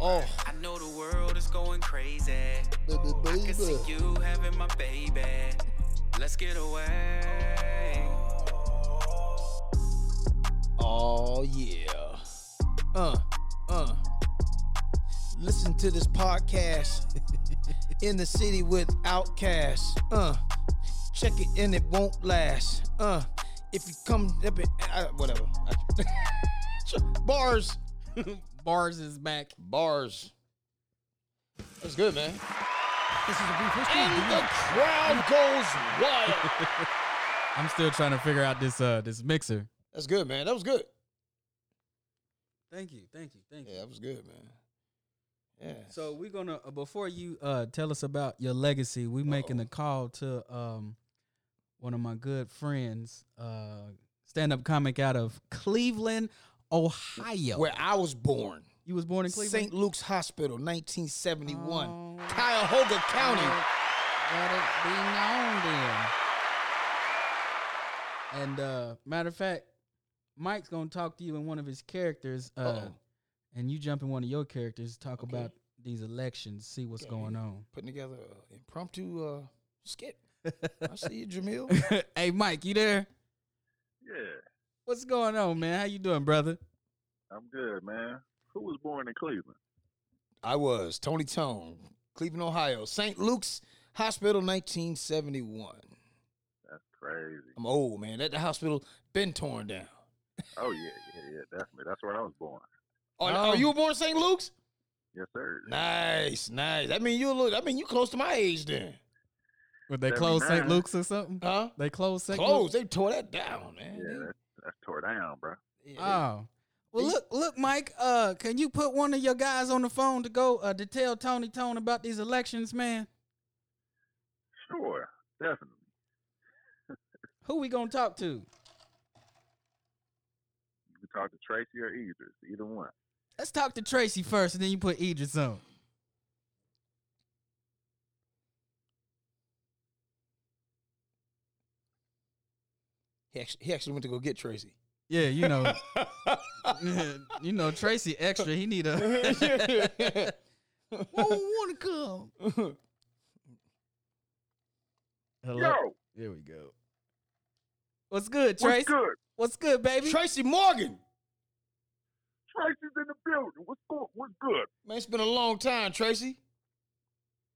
Oh, I know the world is going crazy. baby, I can see baby. you having my baby. Let's get away. Oh yeah. Uh, uh. Listen to this podcast in the city with OutKast. Uh, check it and it won't last. Uh, if you come up in, uh, whatever. Bars, Bars is back. bars. That's good, man. This is a brief history. And the crowd goes wild. I'm still trying to figure out this uh this mixer. That's good, man. That was good. Thank you, thank you, thank you. Yeah, that was good, man. Yeah. So we're gonna uh, before you uh tell us about your legacy, we're making a call to um one of my good friends, uh stand up comic out of Cleveland, Ohio. Where I was born. you was born in Cleveland? St. Luke's Hospital, 1971. Oh. Cuyahoga County. Let it be known then. And uh matter of fact, Mike's gonna talk to you in one of his characters, uh, and you jump in one of your characters, talk about these elections, see what's going on. Putting together an impromptu uh, skit. I see you, Jamille. hey Mike, you there? Yeah, What's going on, man? How you doing, brother? I'm good, man. Who was born in Cleveland? I was Tony Tone, Cleveland, Ohio. St. Luke's Hospital, 1971. That's crazy. I'm old, man. That the hospital been torn down. Oh yeah, yeah, yeah, definitely. That's where I was born. Oh, Oh. oh, you were born in St. Luke's? Yes, sir. Nice, nice. I mean, you look. I mean, you close to my age then. Would they close St. Luke's or something? Huh? They closed St. Close. Luke's? They tore that down, man. Yeah, that's, that's tore down, bro. Yeah, Oh. Well, look, look, Mike. Uh, can you put one of your guys on the phone to go uh, to tell Tony Tone about these elections, man? Sure, definitely. Who we gonna talk to? You can talk to Tracy or Idris, either one. Let's talk to Tracy first, and then you put Idris on. He actually, he actually went to go get Tracy. Yeah, you know, you know Tracy extra. He need a. Won't want to come. Hello. Yo, There we go. What's good, Tracy? what's good? What's good, baby? Tracy Morgan. Tracy's in the building. What's good? What's good? Man, it's been a long time, Tracy.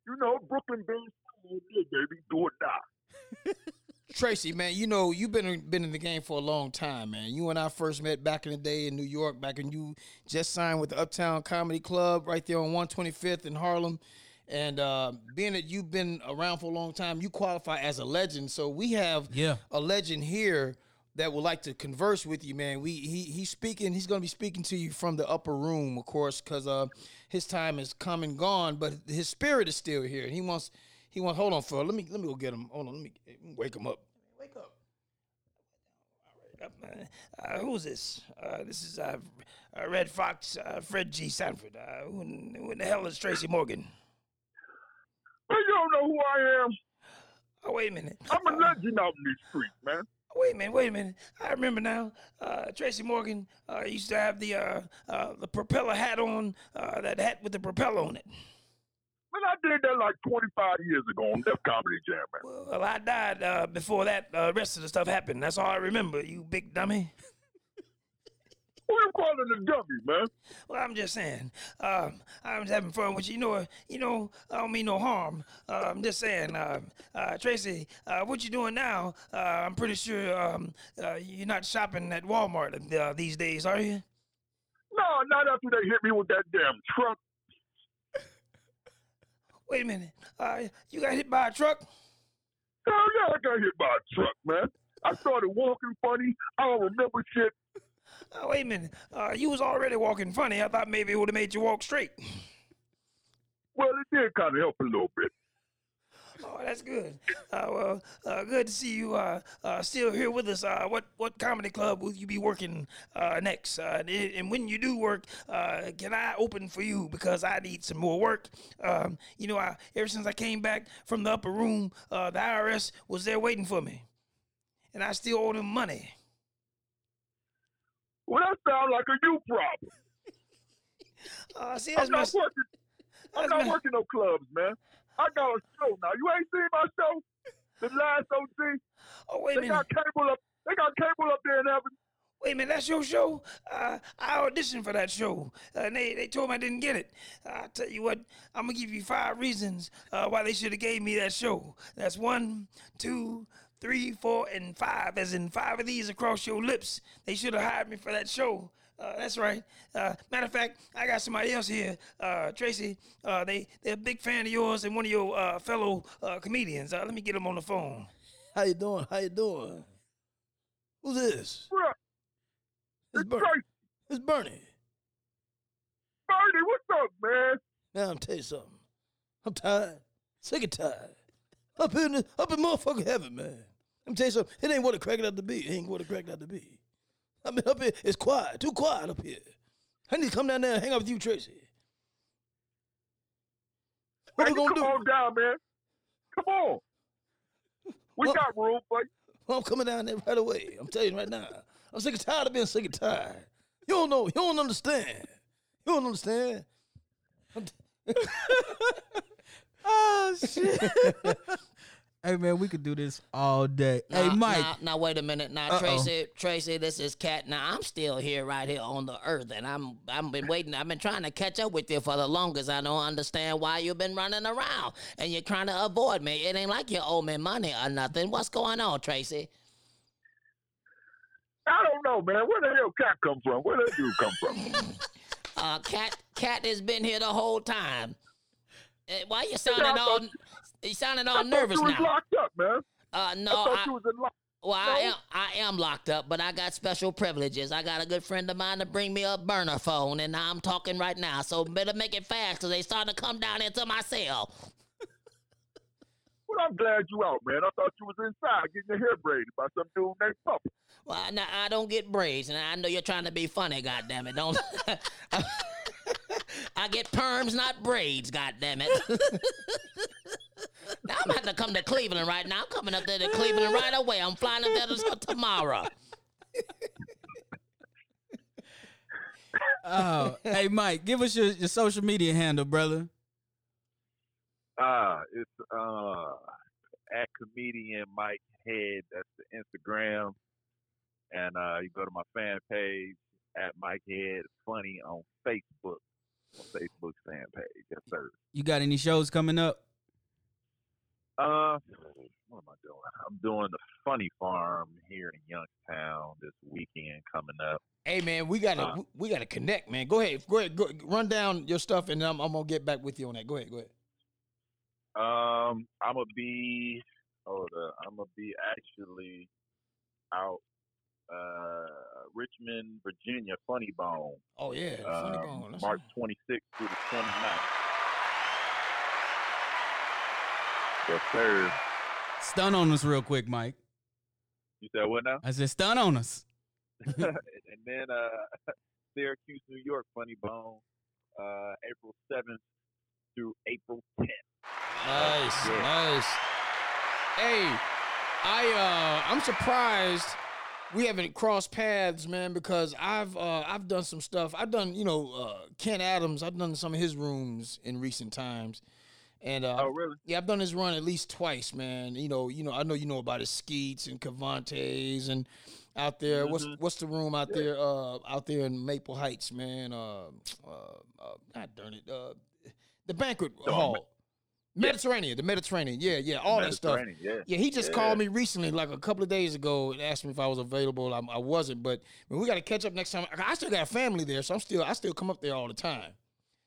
You know, Brooklyn Bands, baby, do or die. Tracy, man, you know you've been been in the game for a long time, man. You and I first met back in the day in New York, back when you just signed with the Uptown Comedy Club right there on 125th in Harlem. And uh, being that you've been around for a long time, you qualify as a legend. So we have Yeah. a legend here that would like to converse with you, man. We he he's speaking. He's going to be speaking to you from the upper room, of course, because uh, his time is come and gone, but his spirit is still here. And he wants he wants. Hold on, Phil. Let me let me go get him. Hold on. Let me wake him up. Wake up. All right. Uh, who's this? Uh, this is uh, uh, Redd Foxx, uh, Fred G. Sanford. Uh, who, in, who in the hell is Tracy Morgan? But you don't know who I am. Oh, wait a minute. I'm a legend out in these streets, man. Wait a minute, wait a minute. I remember now. Uh, Tracy Morgan uh, used to have the uh, uh, the propeller hat on, uh, that hat with the propeller on it. Man, I did that like 25 years ago on Def Comedy Jam, man. Well, I died uh, before that uh, rest of the stuff happened. That's all I remember, you big dummy. Who you calling a dummy, man? Well, I'm just saying. Um, I was having fun with you. You know, you know, I don't mean no harm. Uh, I'm just saying, uh, uh, Tracy, uh, what you doing now? Uh, I'm pretty sure um, uh, you're not shopping at Walmart uh, these days, are you? No, not after they hit me with that damn truck. Wait a minute. Uh, you got hit by a truck? Hell yeah, I got hit by a truck, man. I started walking funny. I don't remember shit. uh, wait a minute. Uh, you was already walking funny. I thought maybe it would have made you walk straight. Well, it did kind of help a little bit. Oh, that's good. Uh, well, uh, good to see you uh, uh, still here with us. Uh, what what comedy club will you be working uh, next? Uh, and, and when you do work, uh, can I open for you because I need some more work? Um, you know, I, ever since I came back from the upper room, uh, the IRS was there waiting for me, and I still owe them money. Well, that sounds like a you problem. Uh, see, I'm that's my, not working. I'm not working no clubs, man. I got a show now. You ain't seen my show? The last OG? Oh, wait a They minute. got cable up. They got cable up there in heaven. Wait a minute, that's your show? Uh, I auditioned for that show, uh, and they, they told me I didn't get it. I tell you what, I'm gonna give you five reasons uh, why they should have gave me that show. That's one, two, three, four, and five. As in five of these across your lips. They should have hired me for that show. Uh, that's right. Uh, matter of fact, I got somebody else here, uh, Tracy. Uh, they they're a big fan of yours and one of your uh, fellow uh, comedians. Uh, let me get them on the phone. How you doing? How you doing? Who's this? Bruh, It's, Bernie. Tracy. it's Bernie. Bernie, what's up, man? Now I'm tell you something. I'm tired. Sick and tired. Up in the, up in motherfucking heaven, man. Let me tell you something. It ain't what it cracked out to be. It ain't what it cracked out to be. I mean, up here, it's quiet. Too quiet up here. I need to come down there and hang out with you, Tracy. What Man, we you gonna come do? on down, man. Come on. We Well- got room for you. Well, I'm coming down there right away. I'm telling you right now. I'm sick and tired of being sick and tired. You don't know. You don't understand. You don't understand. I'm t- Oh shit. hey man, we could do this all day. hey Mike. Now, now wait a minute. Now Uh-oh. Tracy, Tracy, this is Katt. Now I'm still here, right here on the earth, and I'm I've been waiting. I've been trying to catch up with you for the longest. I don't understand why you've been running around and you're trying to avoid me. It ain't like you owe me money or nothing. What's going on, Tracy? I don't know, man. Where the hell Katt come from? Where that dude come from? Uh, Katt, Katt has been here the whole time. Eh, why you sounding I all? Sounding I all thought nervous you was now. locked up, man. Uh, no, I thought I- you was in lock. Well, I No? am I am locked up, but I got special privileges. I got a good friend of mine to bring me a burner phone, and I'm talking right now. So better make it fast, cause they starting to come down into my cell. Well, I'm glad you out, man. I thought you was inside getting your hair braided by some dude named Papa. Well, now, I don't get braids, and I know you're trying to be funny. God damn it, don't. I get perms, not braids. God damn it. now I'm about to come to Cleveland right now. I'm coming up there to Cleveland right away. I'm flying up there to- tomorrow. Oh, hey Mike, give us your, your social media handle, brother. Ah, it's uh at comedian Mike Head. That's the Instagram, and uh you go to my fan page at Mike Head Funny on Facebook. On Facebook fan page, yes sir. You got any shows coming up? Uh, what am I doing? I'm doing the Funny Farm here in Youngstown this weekend coming up. Hey man, we gotta Uh, we gotta connect, man. Go ahead, go ahead, go, run down your stuff, and I'm, I'm gonna get back with you on that. Go ahead, go ahead. Um, I'm gonna be. Hold up, I'm gonna be actually out uh Richmond, Virginia, Funny Bone. Oh yeah, Funny um, Bone, that's March 26th through the 29th. Yes, sir. Stun on us real quick, Mike. You said what now? I said stun on us. and then uh Syracuse, New York, Funny Bone, uh April 7th through April 10th. Nice, Yeah. nice. Hey, I uh I'm surprised we haven't crossed paths, man, because I've uh I've done some stuff. I've done, you know, uh Ken Adams, I've done some of his rooms in recent times. And uh Oh, really? Yeah, I've done his run at least twice, man. You know, you know, I know you know about his Skeets and Cavantes and out there. What's Mhm. what's the room out there uh out there in Maple Heights, man? Uh uh, uh God darn it. Uh the banquet hall. Mediterranean, the Mediterranean, yeah, yeah, all that stuff. Mediterranean, yeah. he just Yeah. called me recently, like a couple of days ago, and asked me if I was available. I, I wasn't, but man, we got to catch up next time. I still got family there, so I'm still, I still come up there all the time.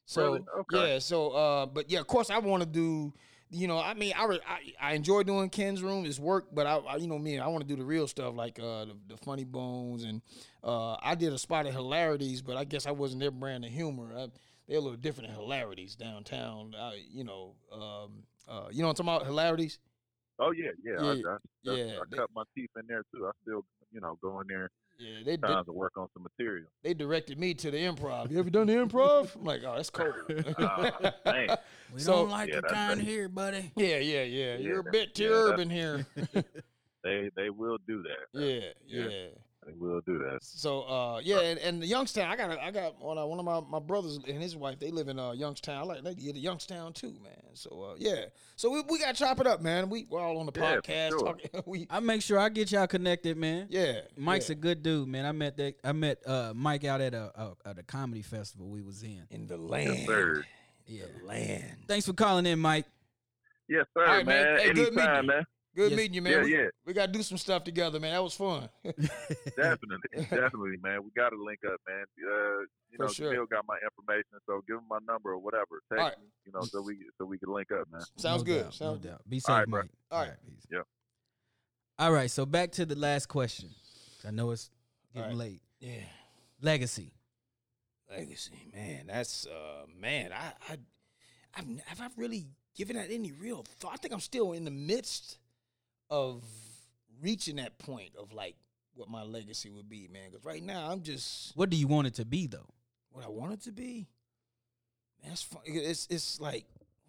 So Really? Okay. yeah, so uh, but yeah, of course I want to do you know, I mean, I, re- I I enjoy doing Ken's room. It's work, but I, I you know me, I want to do the real stuff like uh the, the funny bones and uh I did a spot of hilarities, but I guess I wasn't their brand of humor. I, they're a little different than hilarities downtown. I, you know, um, uh, you know what I'm talking about? Hilarities. Oh yeah, yeah. I, I, Yeah, I, yeah, I they- cut my teeth in there too. I still, you know, go in there Yeah, they did. trying to work on some material. They directed me to the improv. You ever done the improv? I'm like, oh, that's cold. Dang. We So- don't like Yeah, your kind here, buddy. yeah, yeah, yeah. You're a bit too yeah, urban here. They they will do that. yeah, Yeah. yeah. They will do that. So uh yeah, and, and the Youngstown, I got I got one of one of my, my brothers and his wife. They live in uh Youngstown. I like they get to Youngstown too, man. So uh yeah, so we, we got to chop it up, man. We we're all on the Yeah, podcast sure. talking. we I make sure I get y'all connected, man. yeah, Mike's yeah. a good dude, man. I met that. I met uh, Mike out at a, a at a comedy festival we was in. in the land, Yes, sir. Yeah. land. Thanks for calling in, Mike. Yes, sir, All right, man. man. Hey, good Anytime, you. man. Good Yes. meeting you, man. Yeah, we, yeah. we got to do some stuff together, man. That was fun. Definitely, definitely, man. We got to link up, man. Uh, you For know, sure. Jamille got my information, so give him my number or whatever. Text All right. me, you know, so we so we can link up, man. Sounds No good. doubt, Sounds no good. doubt. Be safe, All right, bro. Mike. All right. peace. Yep. All right. So back to the last question. I know it's getting All right. late. Yeah. Legacy. Legacy, man. That's uh man, I I I've have I really given that any real thought? I think I'm still in the midst of reaching that point of like what my legacy would be, man. Because right now I'm just What do you want it to be, though? what I want it to be. That's fun. It's it's like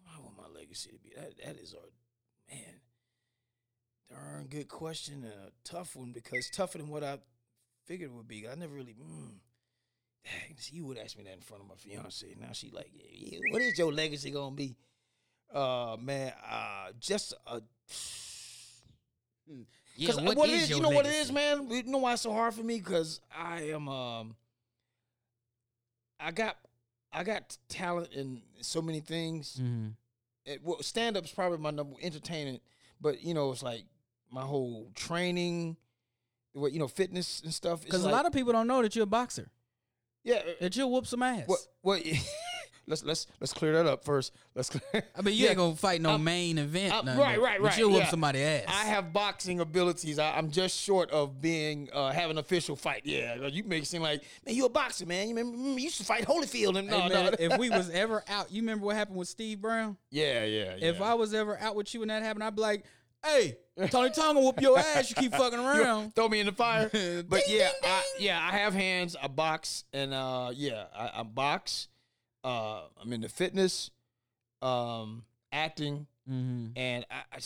I want my legacy to be. That that is a man. Darn good question and a tough one because tougher than what I figured it would be. I never really. Mm, dang, see, you would ask me that in front of my fiance. Now she like, yeah, yeah, what is your legacy gonna be? Uh, man, uh, just a. Yeah, 'Cause what what is is, you know what it is, man. You know why it's so hard for me? Because I am, um, I got, I got talent in so many things. Mm-hmm. It, well, stand up's probably my number entertainment, but you know, it's like my whole training, what you know, fitness and stuff. Because a lot of people don't know that you're a boxer. yeah, That you'll whoop some ass. what what. let's let's let's clear that up first. Let's. Clear, I mean, you Yeah. ain't gonna fight no I'm- main event, I'm- right, right, right, You'll whoop yeah. somebody ass. I have boxing abilities. I, I'm just short of being uh, have an official fight. Yeah, you make it seem like man, you a boxer, man. You remember you used to fight Holyfield and no, Hey, no. if we was ever out, you remember what happened with Steve Brown? yeah, yeah, yeah. If I was ever out with you and that happened, I'd be like, "Hey, Tony Tonga whoop your ass. You keep fucking You around." throw me in the fire. But Ding, yeah, ding, I, yeah, I have hands. I box and uh, yeah, I, I box. Uh, I'm into fitness, um, acting, Mm-hmm. and I, I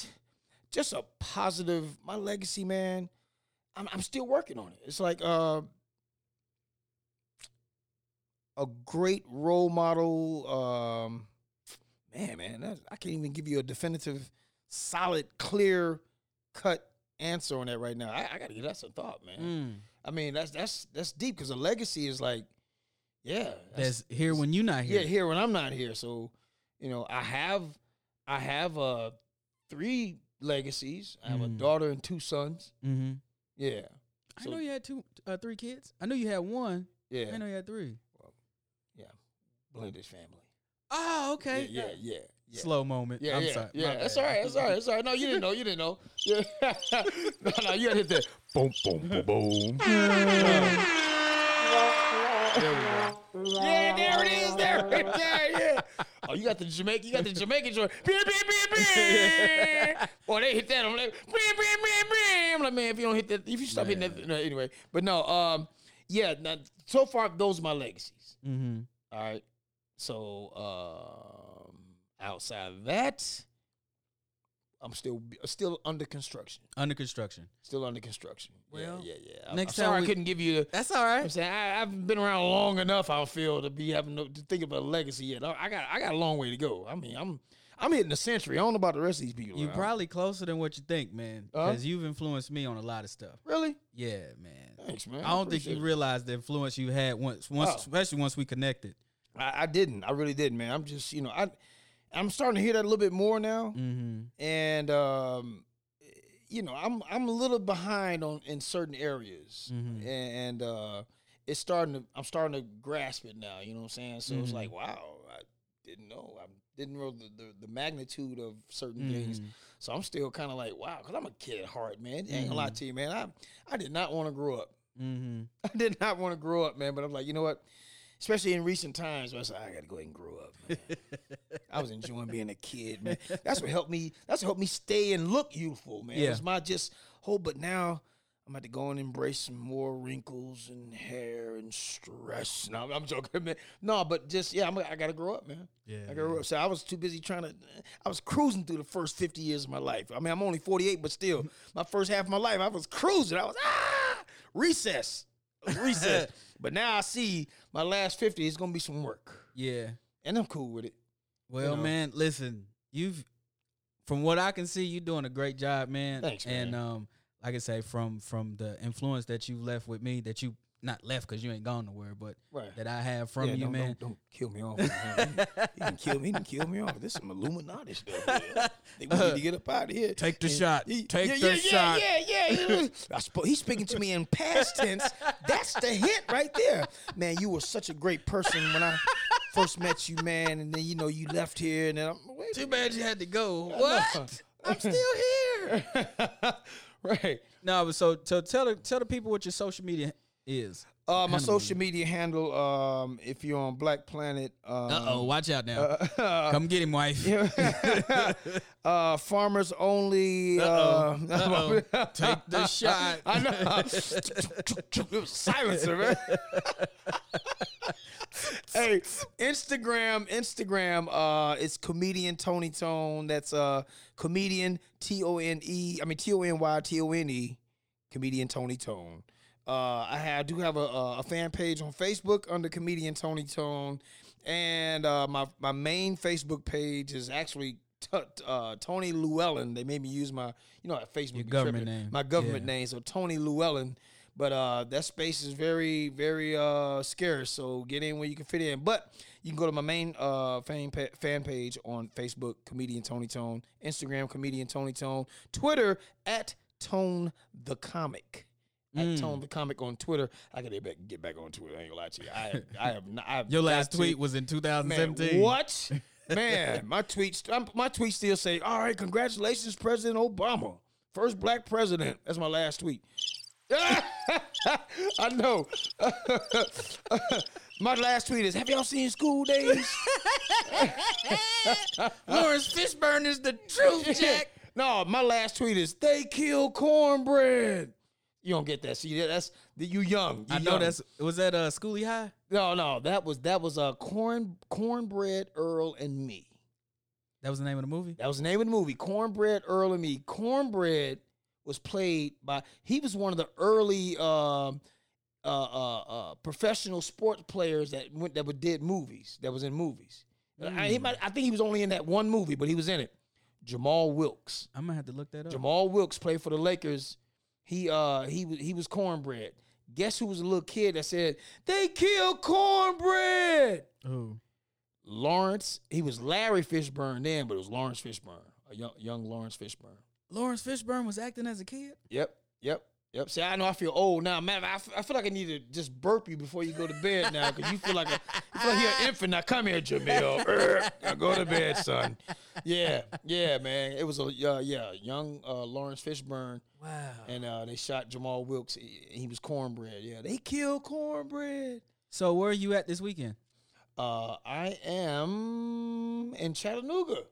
just a positive. My legacy, man. I'm I'm still working on it. It's like uh, a great role model. Um, man, man, that's, I can't even give you a definitive, solid, clear cut answer on that right now. I, I got to give that some thought, man. Mm. I mean, that's that's that's deep because a legacy is like, yeah, That's here when you not here. yeah, here when I'm not here. So, you know, I have I have uh three legacies. I have a Mm. daughter and two sons. Mm-hmm. Yeah. I So- know you had two, uh, three kids. I knew you had one. Yeah. I know you had three. Yeah. Blended family. Oh, okay. Yeah, yeah, yeah. yeah. Slow moment. Yeah, I'm yeah, sorry. yeah. That's all right. That's all right. That's all right. No, you didn't know. You didn't know. Yeah. no, no, you gotta hit that. Boom, boom, boom, boom. There we go. Yeah, there it is. There, there, yeah. Oh, you got the Jamaican. You got the Jamaican joint. Beep, beep, beep, beep. Boy, they hit that. I'm like, beep, beep, beep, beep. I'm like, man, if you don't hit that, if you stop hitting that, no, anyway. But no, um, yeah. Now, so far, those are my legacies. Mm-hmm. All right. So um, outside of that, I'm still still under construction. Under construction. Still under construction. Well, yeah, yeah. yeah. next I'm time sorry we- I couldn't give you. The, That's all right. I'm saying I, I've been around long enough. I feel to be having no, to think about a legacy yet. I I got I got a long way to go. I mean, I'm I'm hitting the century. I don't know about the rest of these people. You're around. probably closer than what you think, man. Huh? Because you've influenced me on a lot of stuff. really. Yeah, man. Thanks, man. I don't think appreciate you it. realize the influence you had once, once, Oh. especially once we connected. I, I didn't. I really didn't, man. I'm just you know I I'm starting to hear that a little bit more now. Mm-hmm. and um, you know I'm I'm a little behind on in certain areas, Mhm. and, and uh, it's starting to I'm starting to grasp it now. You know what I'm saying? So it's Mhm. like, wow, I, didn't know. I didn't know the, the, the magnitude of certain Mm-hmm. things. So I'm still kind of like, wow, because I'm a kid at heart, man. Ain't gonna lie to you, man. I I did not want to grow up. Mm-hmm. I did not want to grow up, man. But I'm like, you know what? Especially in recent times, I was like, I gotta go ahead and grow up. Man. I was enjoying being a kid, man. That's what helped me. That's what helped me stay and look youthful, man. It Yeah. was my just whole. But now I'm about to go and embrace some more wrinkles and hair and stress. No, I'm joking, man. No, but just yeah, I'm, I gotta grow up, man. Yeah, I gotta grow up. So I was too busy trying to. I was cruising through the first 50 years of my life. I mean, I'm only 48, but still, my first half of my life, I was cruising. I was ah recess, recess. but now I see my last 50 is gonna be some work, Yeah. and I'm cool with it. Well, know? man, listen, you've from what I can see, you're doing a great job, man. Thanks, man. And um, like I say, from from the influence that you left with me, that you not left because you ain't gone nowhere, but Right. that I have from Yeah, you, don't, man. Don't, don't kill me off. you can kill me. You can kill me off. This is some Illuminati stuff. man. They want to get up out of here. Take the And- shot. Yeah, Take yeah, the yeah, shot. Yeah, yeah, yeah. I spo- he's speaking to me in past tense. That's the hint right there. Man, you were such a great person when I first met you, man. And then, you know, you left here. And then I'm, wait, Too bad you had to go. I What? know. I'm still here. right. No, but so so tell the tell the people what your social media is. Uh, my social media handle, um, if you're on Black Planet. Um, Uh oh, watch out now. uh, Come get him, wife. uh, farmers only. Uh, Uh-oh. Take the shot. I know. silencer, man. hey, Instagram, Instagram. Uh, it's comedian Tony Tone. That's uh, comedian T O N E. I mean T O N Y T O N E. Comedian Tony Tone. Uh, I have, do have a, a, fan page on Facebook under comedian Tony Tone, and uh, my my main Facebook page is actually t- uh, Tony Llewellyn. They made me use my you know Facebook Your government tripping. name. my government Yeah. name. So Tony Llewellyn. But uh, that space is very, very uh, scarce. So get in where you can fit in. But you can go to my main uh, fan, pa- fan page on Facebook, comedian Tony Tone, Instagram, comedian Tony Tone, Twitter at Tone the Comic. Mm. Tone the Comic on Twitter. I gotta get back, get back on Twitter. I ain't gonna lie to you. I have, I have, not, I have Your last to- tweet was in Man, 2017. what? Man, my tweets, my tweets still say, "All right, congratulations, President Obama, first black president." That's my last tweet. I know. my last tweet is, "Have y'all seen School Daze?" Laurence Fishburne is the truth, Jack. no, my last tweet is, "They kill cornbread." You don't get that. See, that's you young. You I know young. that's was that uh Cooley High? no, no. That was that was uh, corn cornbread Earl and me. That was the name of the movie. That was the name of the movie, Cornbread Earl and Me. Cornbread was played by he was one of the early um, uh, uh, uh, professional sports players that went that would did movies. That was in movies. I, he might, I think he was only in that one movie, but he was in it. Jamal Wilkes. I'm gonna have to look that up. Jamal Wilkes played for the Lakers. He uh he was he was cornbread. Guess who was a little kid that said they killed cornbread? Who? Laurence. He was Larry Fishburne then, but it was Laurence Fishburne, a young young Laurence Fishburne. Laurence Fishburne was acting as a kid. Yep, yep, yep. See, I know I feel old now, man. I, f- I feel like I need to just burp you before you go to bed now, because you feel like a, you feel like you're an infant. Now come here, Jamille. Now go to bed, son. Yeah, yeah, man. It was a uh, yeah young uh, Laurence Fishburne. Wow. And uh, they shot Jamal Wilkes. He, he was cornbread. Yeah, they killed cornbread. So where are you at this weekend? Uh, I am in Chattanooga.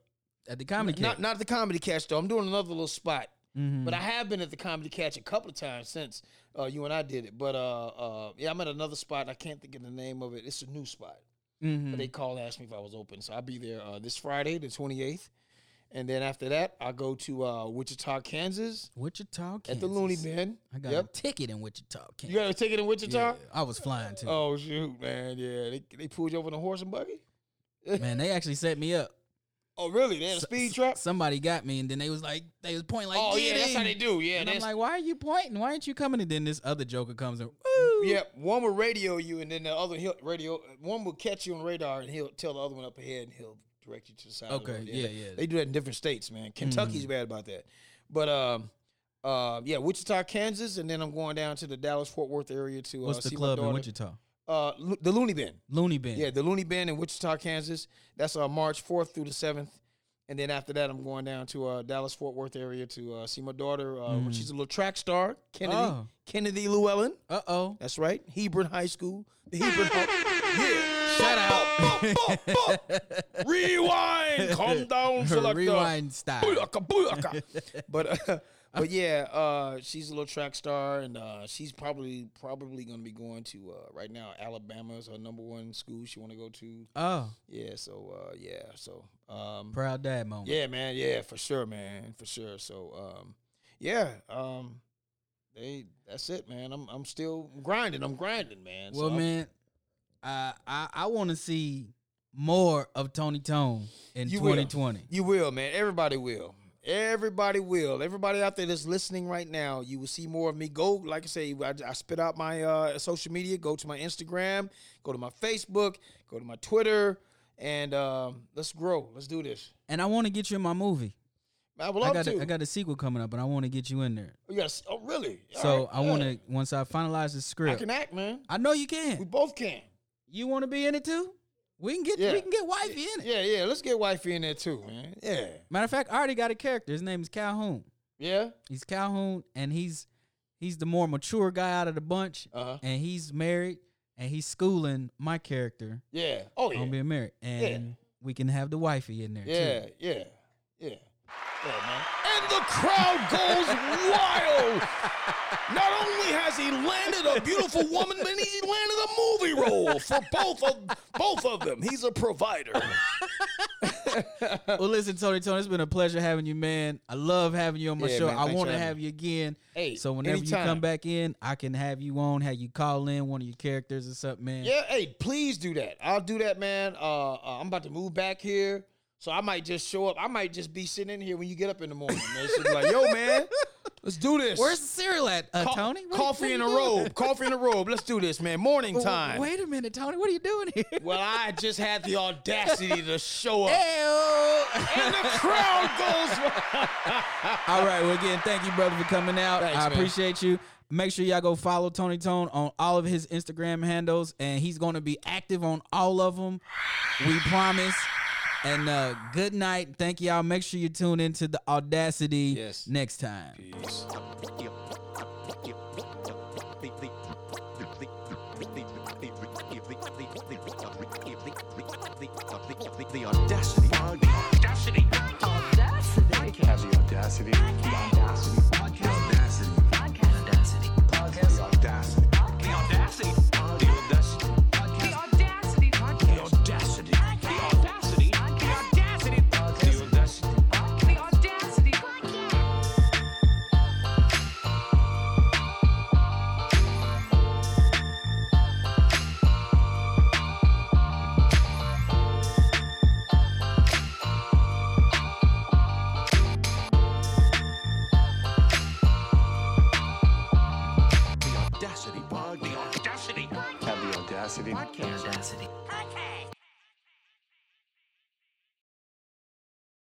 At the comedy Not not the comedy catch though. I'm doing another little spot. Mhm. But I have been at the comedy catch a couple of times since uh, you and I did it. But uh, uh, yeah, I'm at another spot. I can't think of the name of it. It's a new spot. Mhm. But they called, asked me if I was open, so I'll be there uh, this Friday, the 28th, and then after that, I'll go to uh, Wichita, Kansas, Wichita, at the Loony Bin. I got Yep. a ticket in Wichita. Kansas. You got a ticket in Wichita? Yeah, I was flying too. Oh shoot, man! Yeah, they they pulled you over in a horse and buggy. Man, they actually set me up. Oh really? They had a speed trap. Somebody got me, and then they was like, they was pointing like, Oh, yeah, that's how they do. Yeah, and I'm like, why are you pointing? Why aren't you coming? And then this other joker comes and, woo. Yeah, one will radio you, and then the other he'll radio. One will catch you on radar, and he'll tell the other one up ahead, and he'll direct you to the side. the Okay, road. yeah, yeah. They do that in different states, man. Kentucky's bad about that, but um, uh, yeah, Wichita, Kansas, and then I'm going down to the Dallas Fort Worth area to What's uh, the see club in. Wichita? Uh, Lo- the Loony Bin. Loony Bin. Yeah, the Loony Bin in Wichita, Kansas. That's uh, March 4th through the 7th. And then after that, I'm going down to uh, Dallas Fort Worth area to uh, see my daughter. Uh, Mhm. She's a little track star, Kennedy Oh. Kennedy Llewellyn. Uh oh. That's right, Hebron High School. The Hebron. yeah. Shout out. Rewind. Calm down, selector. Rewind style. Booyaka, booyaka. but uh, but yeah, uh, she's a little track star, and uh, she's probably probably going to be going to uh, right now. Alabama is her number one school she want to go to. Oh, Yeah, so uh, yeah, so um, proud dad moment. yeah, man, yeah, for sure, man, for sure. So um, yeah, um, they that's it, man. I'm I'm still grinding. I'm grinding, man. Well, I'm- man, uh, I I want to see more of Tony Tone in You will. 2020. You will, man. Everybody will. Everybody will. Everybody out there that's listening right now, you will see more of me. Go, like I say, I, I spit out my uh, social media. Go to my Instagram, go to my Facebook, go to my Twitter, and um, let's grow. Let's do this. And I want to get you in my movie. I would I love got to. A, I got a sequel coming up, but I want to get you in there. yes. Oh, really? All so right, I want to once I finalize the script. I can act, man. I know you can. We both can. You want to be in it too? We can get Yeah. we can get wifey in it. Yeah, yeah. Let's get wifey in there too, man. Yeah. Matter of fact, I already got a character. His name is Calhoun. Yeah. He's Calhoun, and he's he's the more mature guy out of the bunch, Uh-huh. and he's married, and he's schooling my character Yeah. Oh yeah. on being married, and we can have the wifey in there Yeah, too. yeah, yeah. Yeah, man. And the crowd goes wild. Not only has he landed a beautiful woman, but he's landed a movie role for both of both of them. He's a provider. well, listen, Tony, Tony, it's been a pleasure having you, man. I love having you on my Yeah, show. man, I want to have you again. Hey, so whenever you come back in, I can have you on, have you call in one of your characters or something, man. Yeah, hey, please do that. I'll do that, man. Uh, uh, I'm about to move back here, so I might just show up. I might just be sitting in here when you get up in the morning, man. So be like, yo, man, let's do this. Where's the cereal at, uh, Co- Tony? What- coffee in a robe. Coffee in a robe. Let's do this, man. Morning time. Wait a minute, Tony. What are you doing here? Well, I just had the audacity to show up. Ew. And the crowd goes. All right. Well, again, thank you, brother, for coming out. Thanks, I man. appreciate you. Make sure y'all go follow Tony Tone on all of his Instagram handles, and he's going to be active on all of them. We promise. And uh, good night. Thank y'all. Make sure you tune into the Audacity Yes. next time. The Audacity